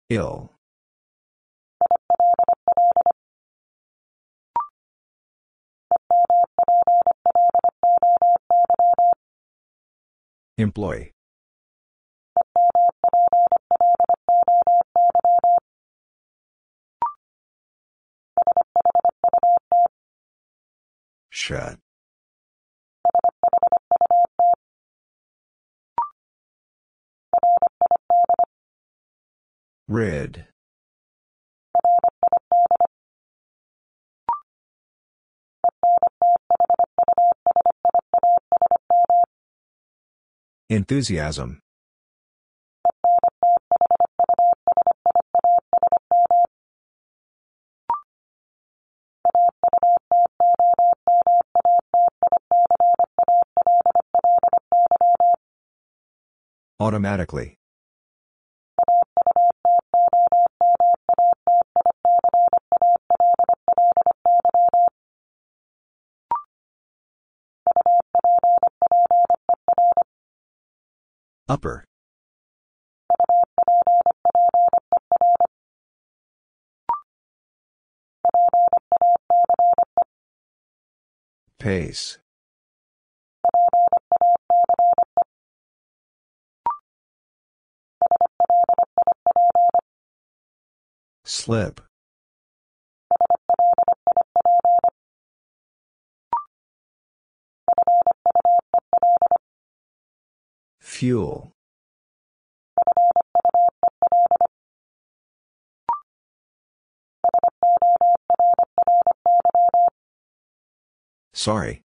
Ill. Employee. Shut. Red. Enthusiasm. Automatically. Upper. Pace. Slip. Fuel. Sorry.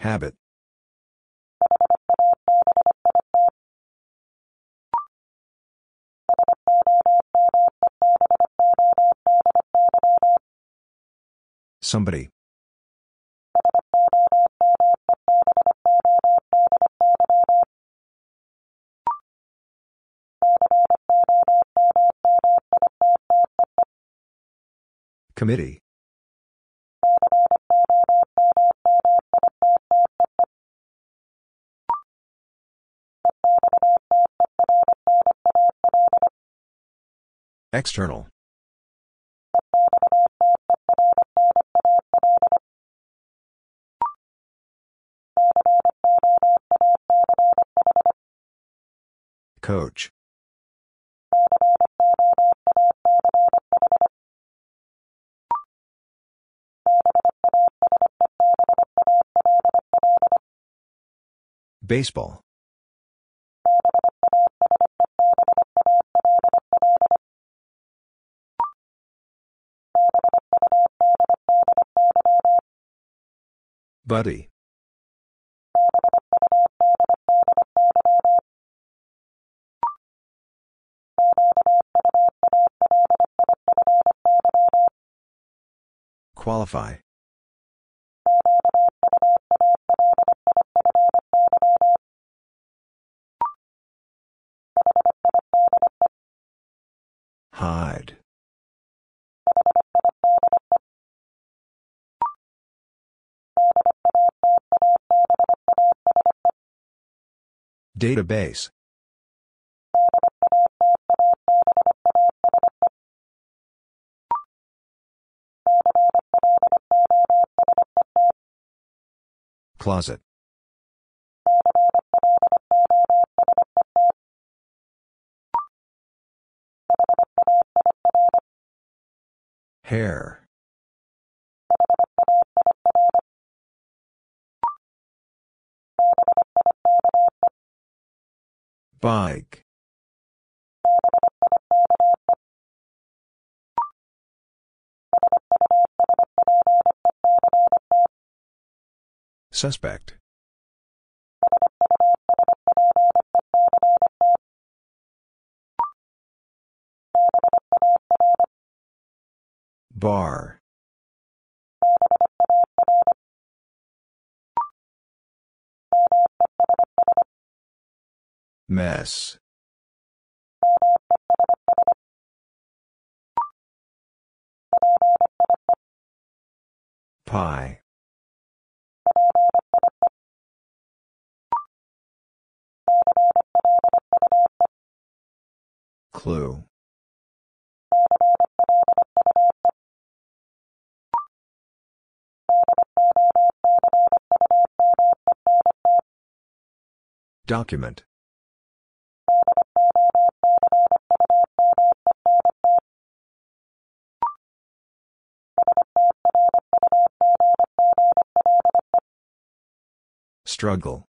Habit. Somebody. Committee. External. Coach. Baseball. Buddy. Qualify. Hide. Database. Closet. Hair. Bike. Suspect. Bar. Mess. Pie. Clue. Document. Struggle.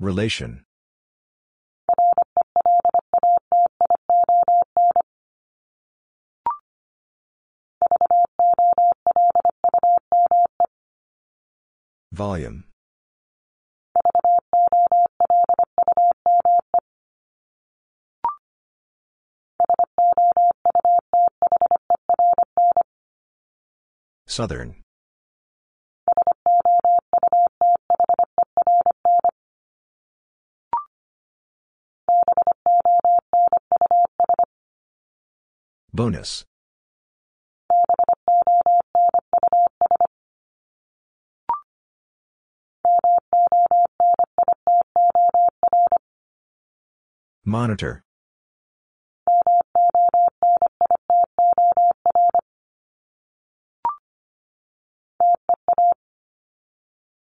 Relation. Volume. Southern. Bonus. Monitor.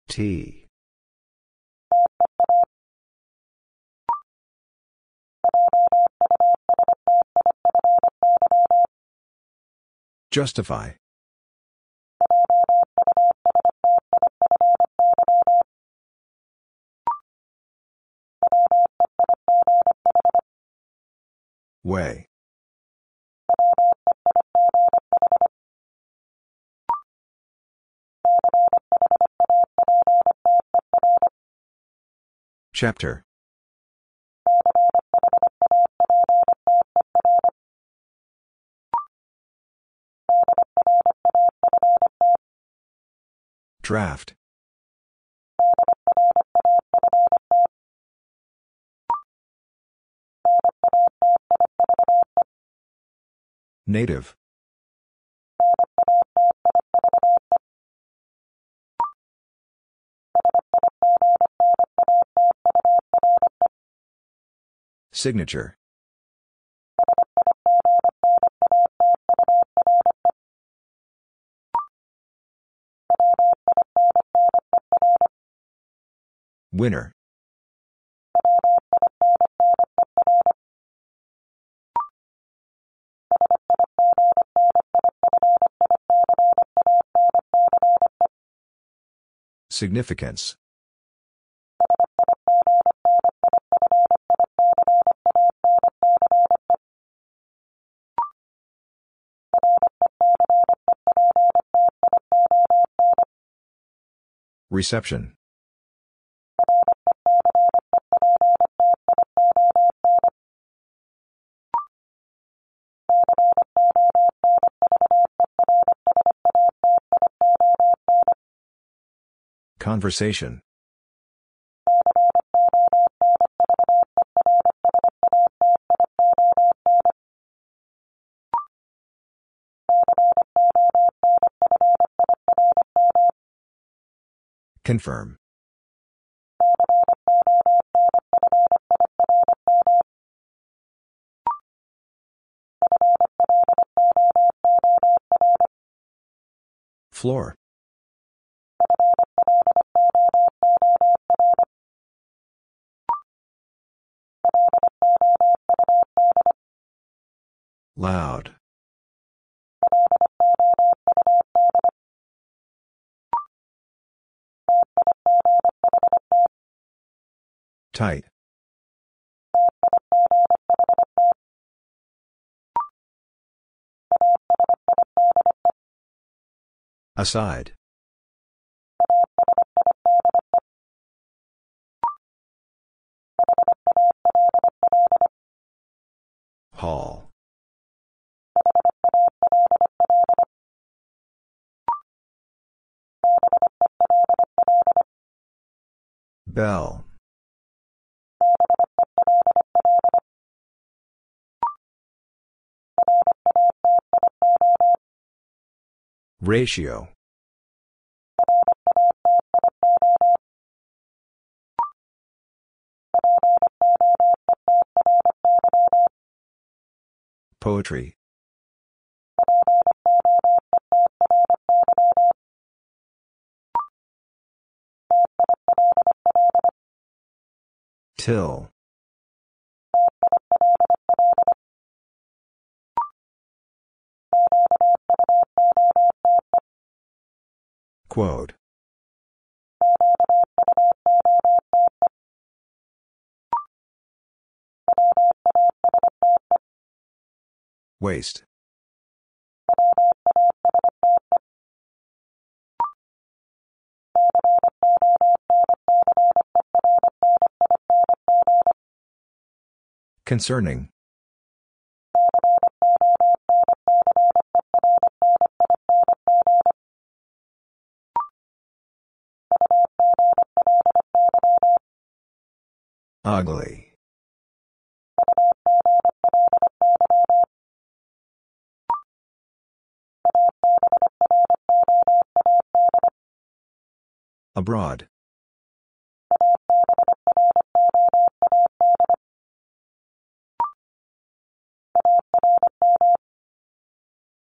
T. Justify. Way. Chapter. Draft. Native. Signature. Winner. Significance. Reception. Conversation. Confirm. Floor. Loud. Tight. Aside. Hall. Bell. Ratio. Poetry. Till. Quote. Waste. Concerning. Ugly. Abroad.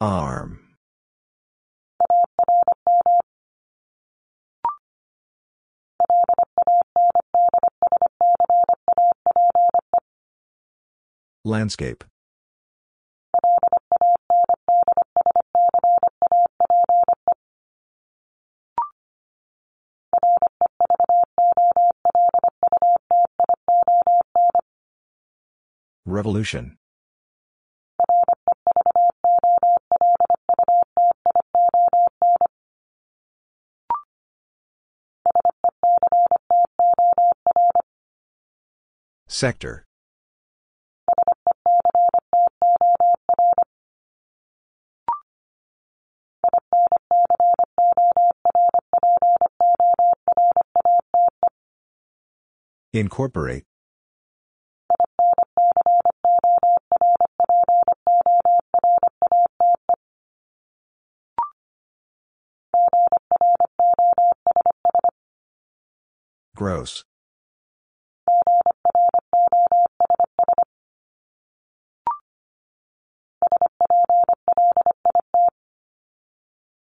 Arm. Landscape. Revolution. Sector. Incorporate. Gross.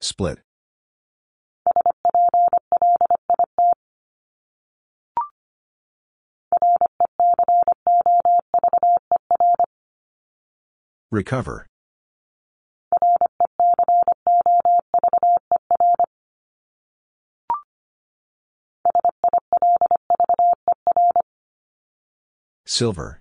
Split. Recover. Silver.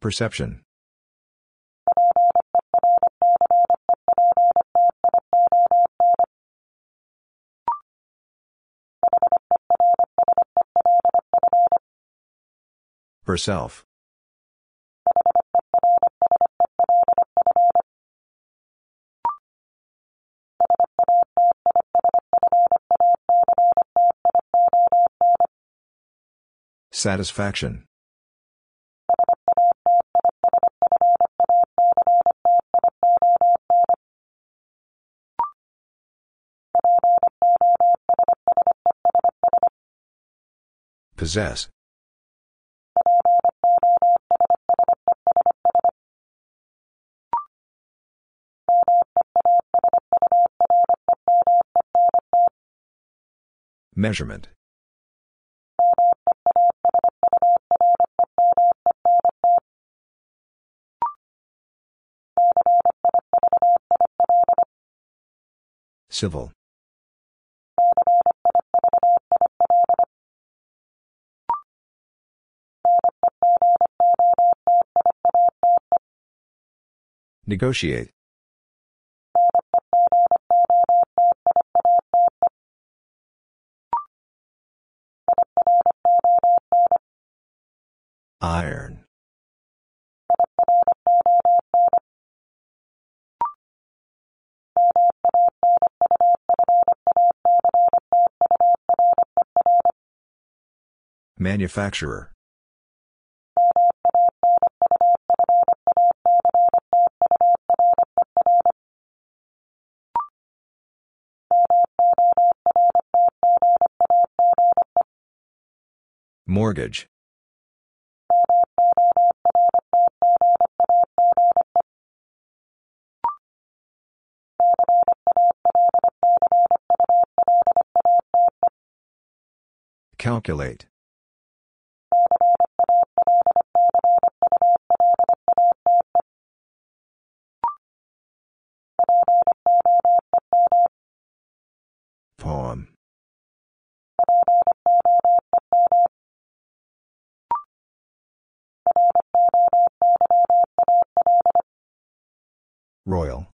Perception. Herself. Satisfaction. Possess. Measurement. Civil. Negotiate. Iron. Manufacturer. Mortgage. Calculate. Royal.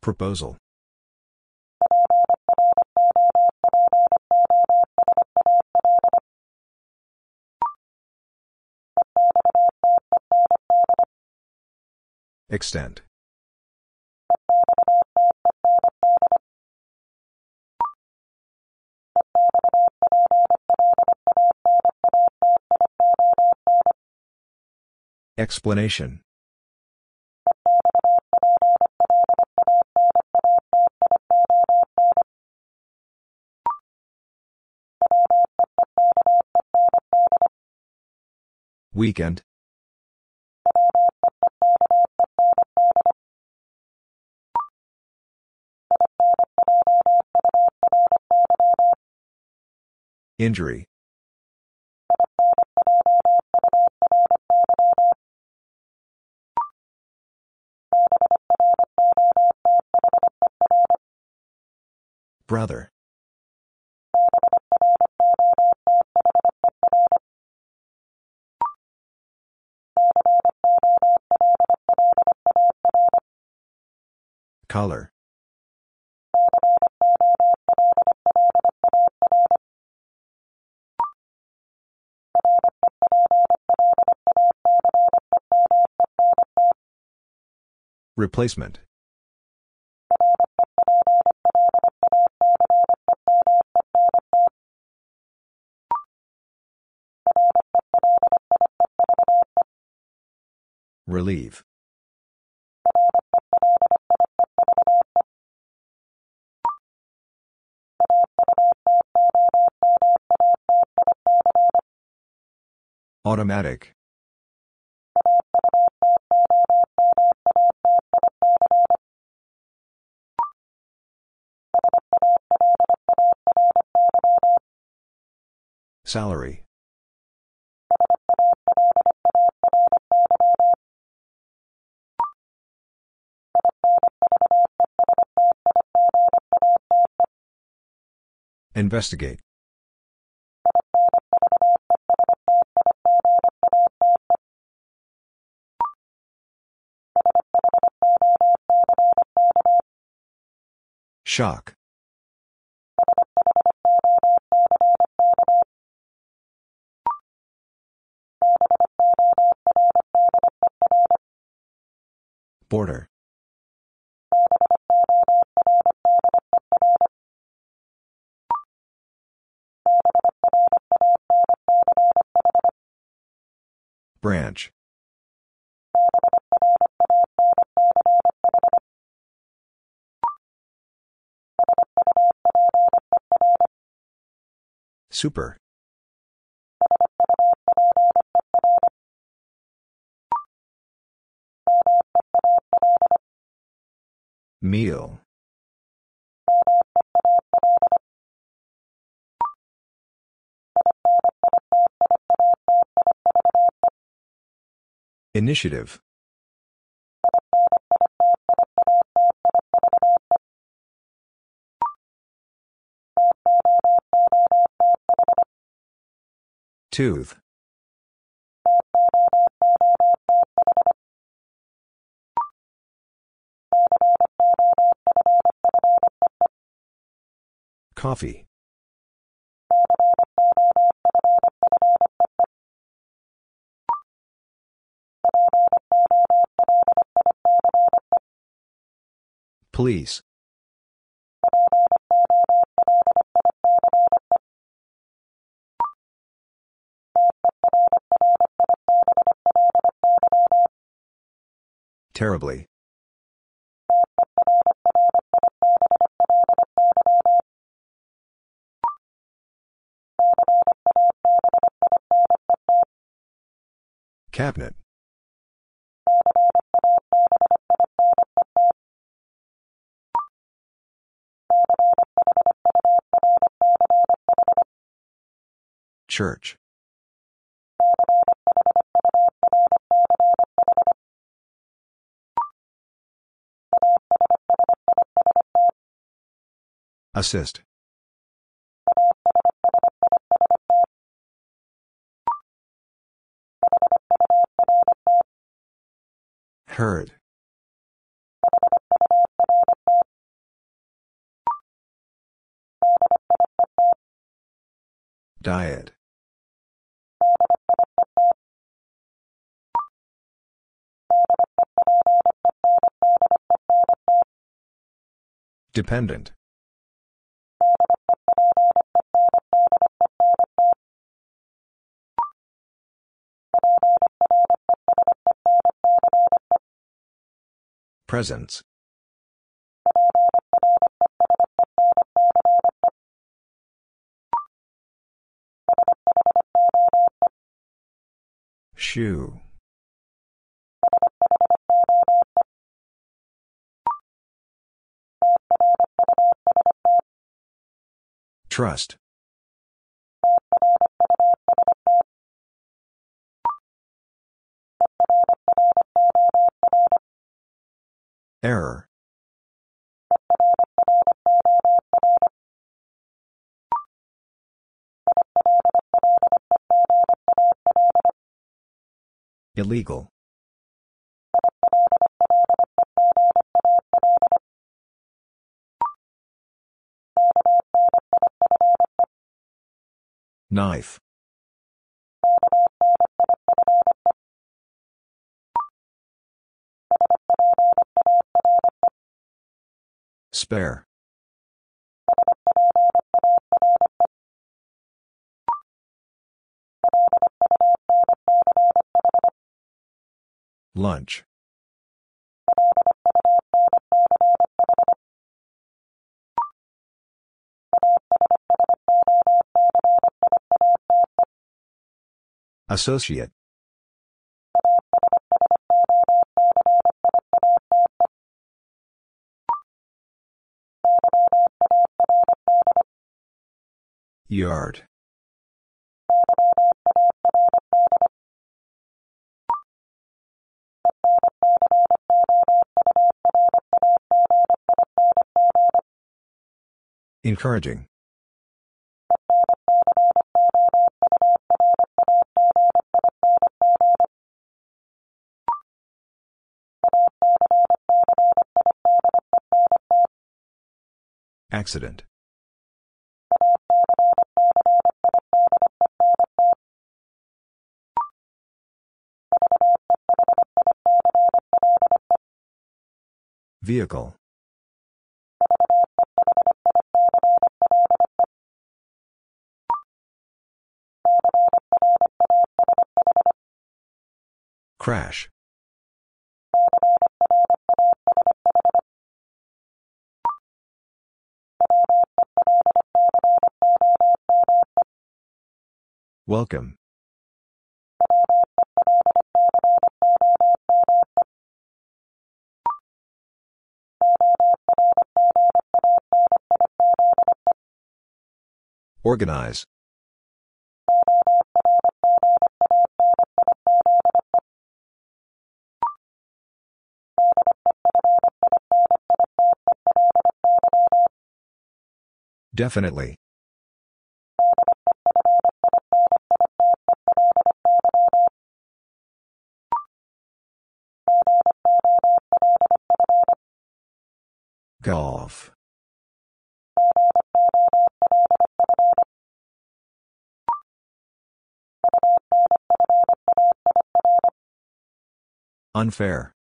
Proposal. Extent. Explanation. Weekend. Injury. Brother. Color. Replacement. Relieve. Automatic. Salary. Investigate. Shock. Border. Super. Meal. Initiative. Tooth. Coffee. Police. Terribly. Cabinet. Church. Assist. Heard. Diet. Dependent. Presence. Shoe. Trust. Error. Illegal. Knife. Spare. Lunch. Associate. Yard. Encouraging. Accident. Vehicle. Crash. Welcome. Organize. Definitely. Golf. Unfair.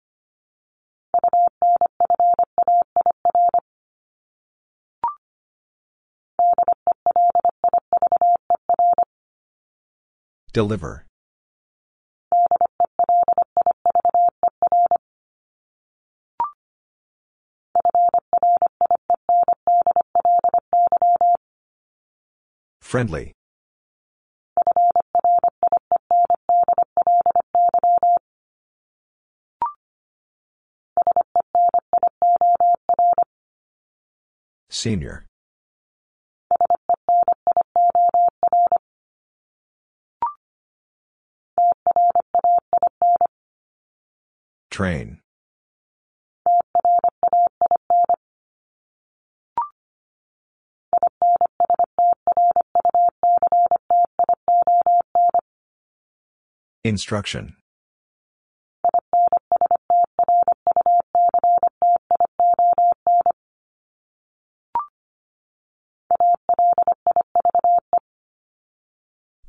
Deliver. Friendly. Senior. Train. Instruction.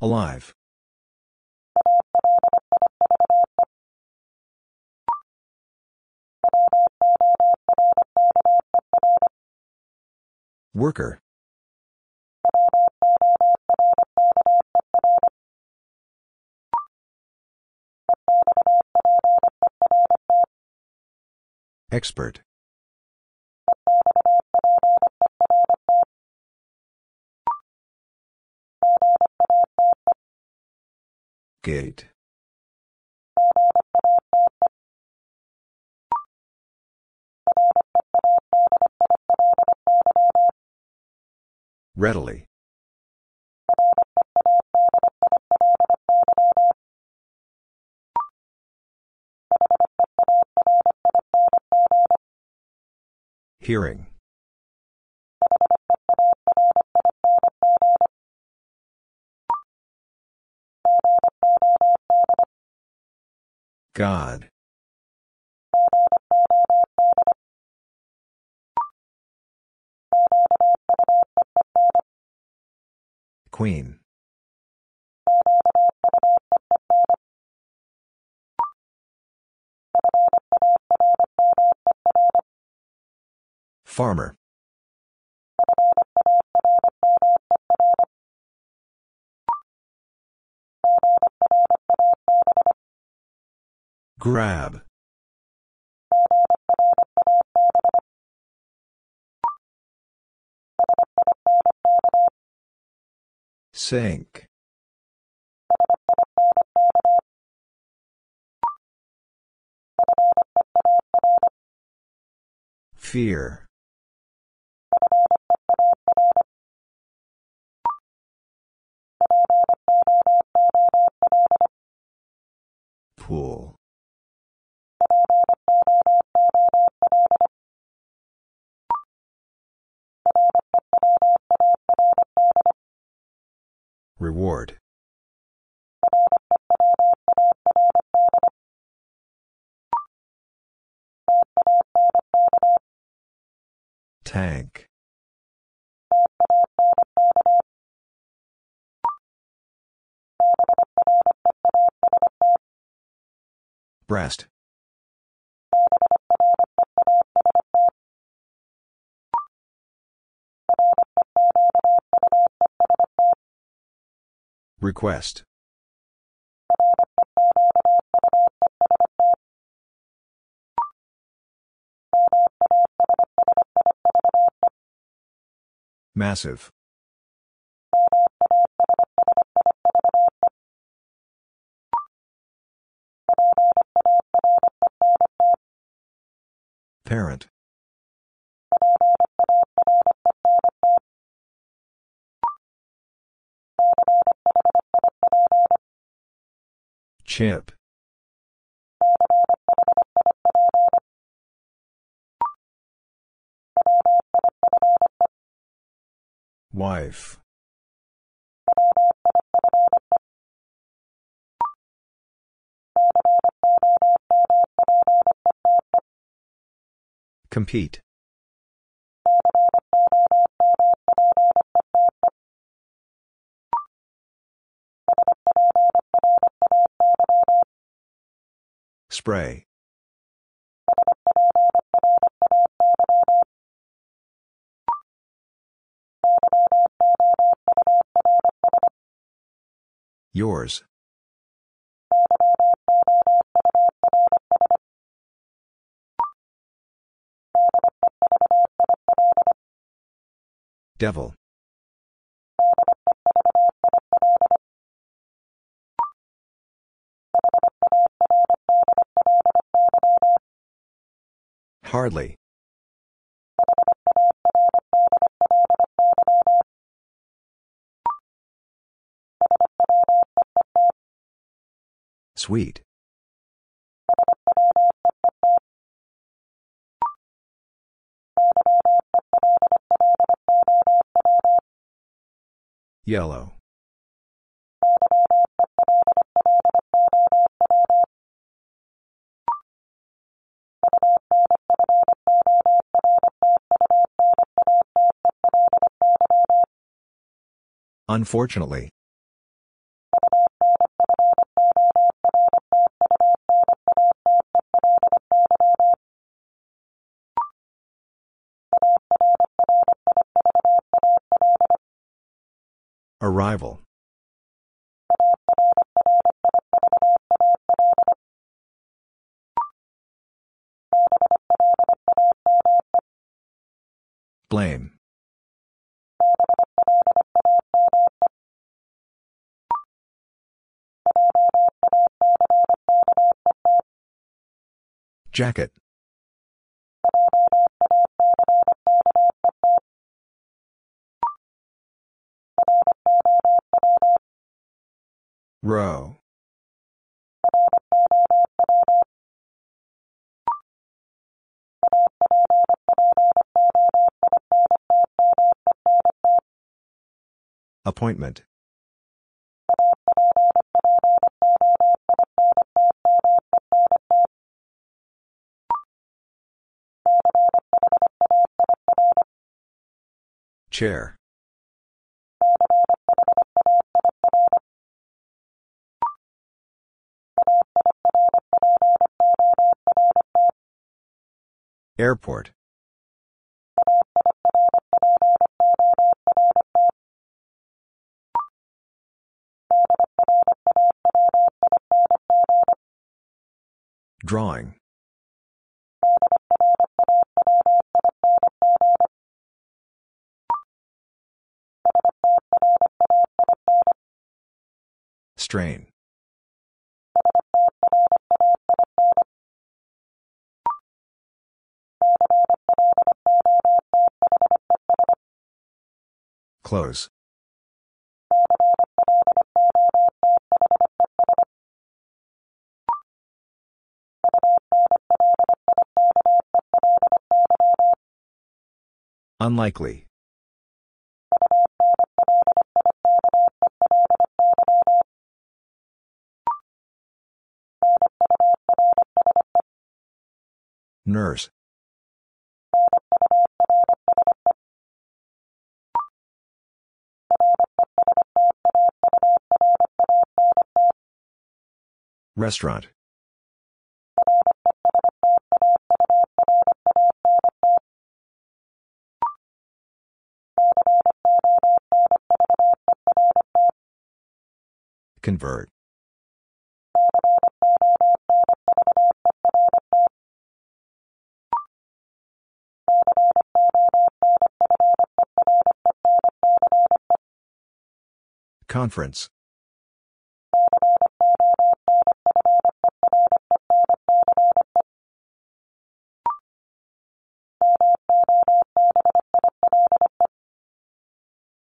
Alive. Worker. Expert. Gate. Readily. Hearing. God. Queen. Farmer. Grab. Sink. Fear. Pool. Reward. Tank. Breast. Request. Massive. Parent. Chip. Wife. Compete. Spray. Yours. Devil. Hardly. Sweet. Yellow. Unfortunately. Arrival. Blame. Jacket. Row. Appointment. Chair. Airport. Drawing. Strain. Close. Unlikely. Nurse. Restaurant. Convert. Conference.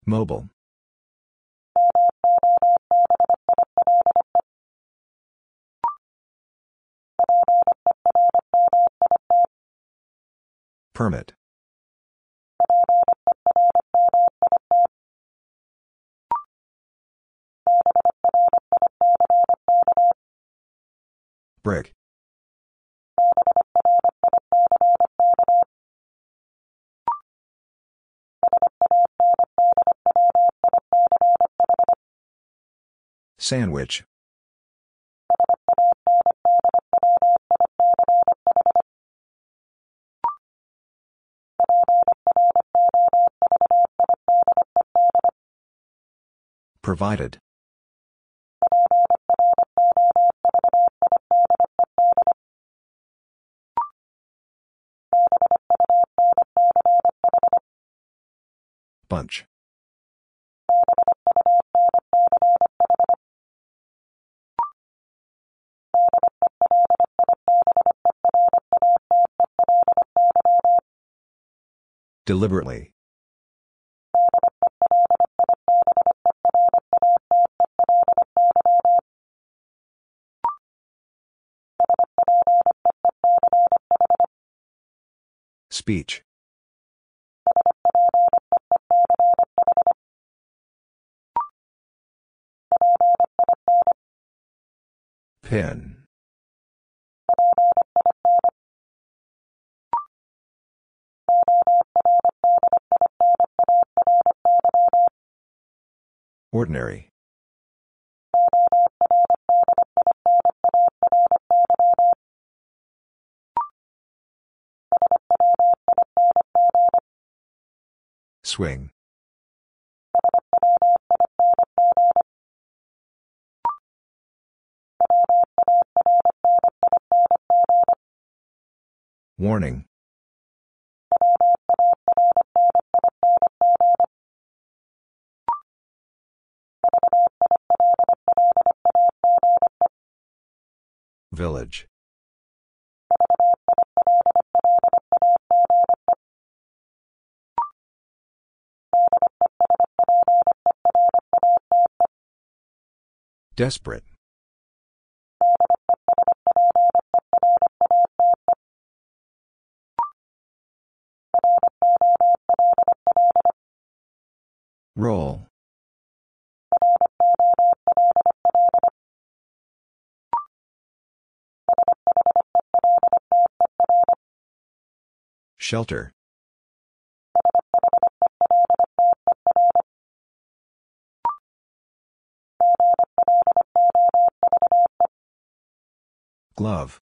Mobile. Permit. Brick. Sandwich. Provided. Bunch. Deliberately. Speech. Pin. Ordinary. Swing. Warning. Village. Desperate. Roll. Shelter. Glove.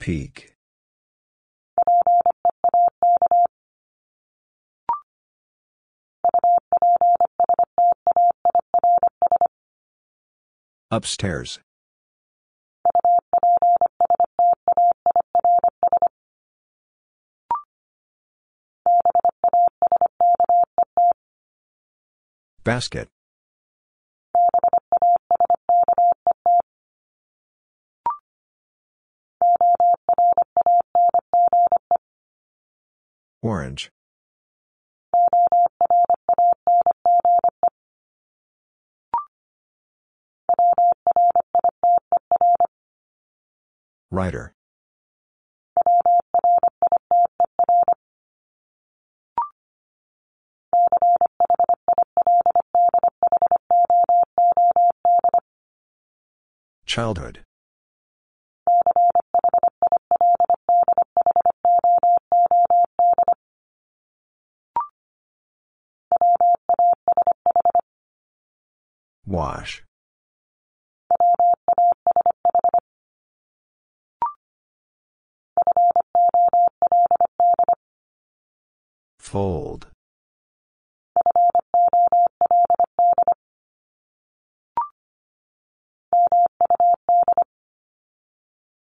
Peak. Upstairs. Basket. Orange. Writer. Childhood. Wash. Fold.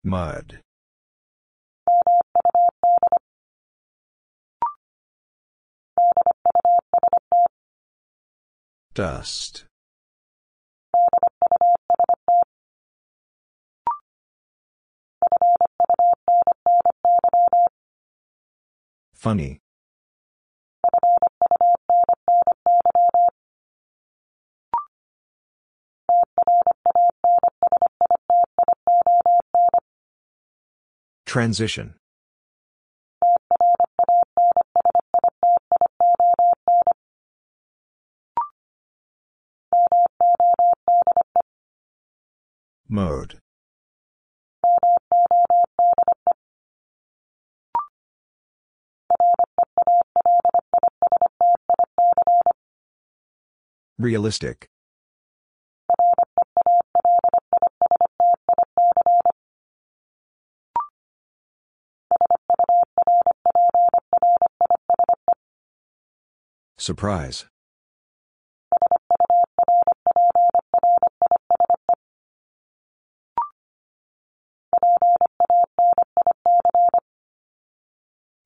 Mud. Dust. Funny. Transition. Mode. Realistic. Surprise.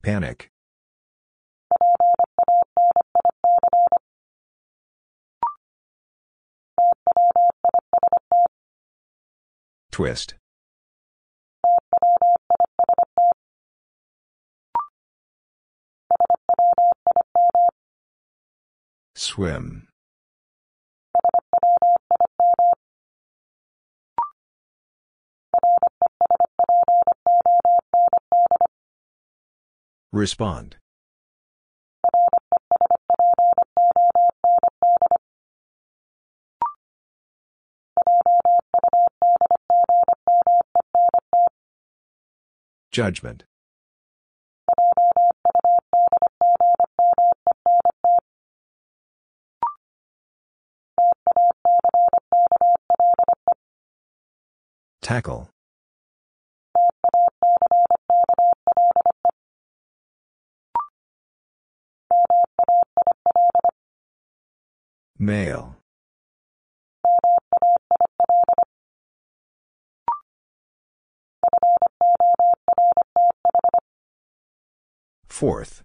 Panic. Twist. Swim. Respond. Judgment. Tackle. Male. Fourth.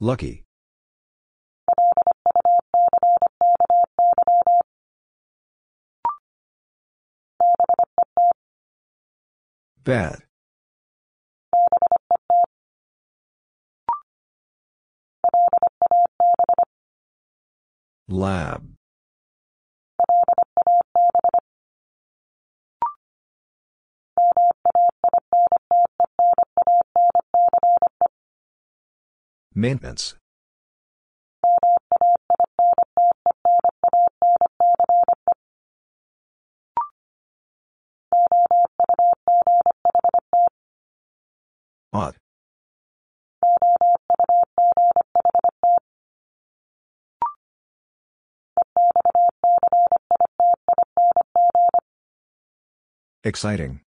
Lucky. Bad. Lab. Maintenance. Ought. Exciting.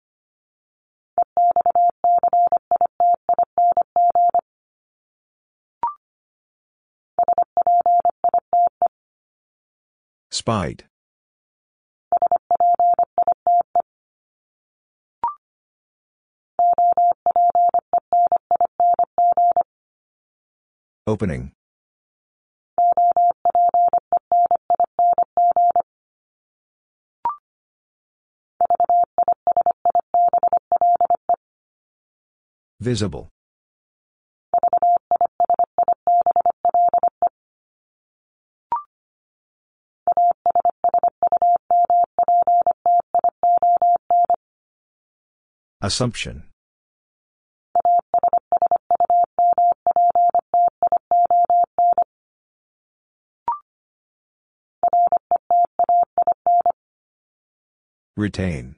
Spite. Opening. Visible. Assumption. Retain.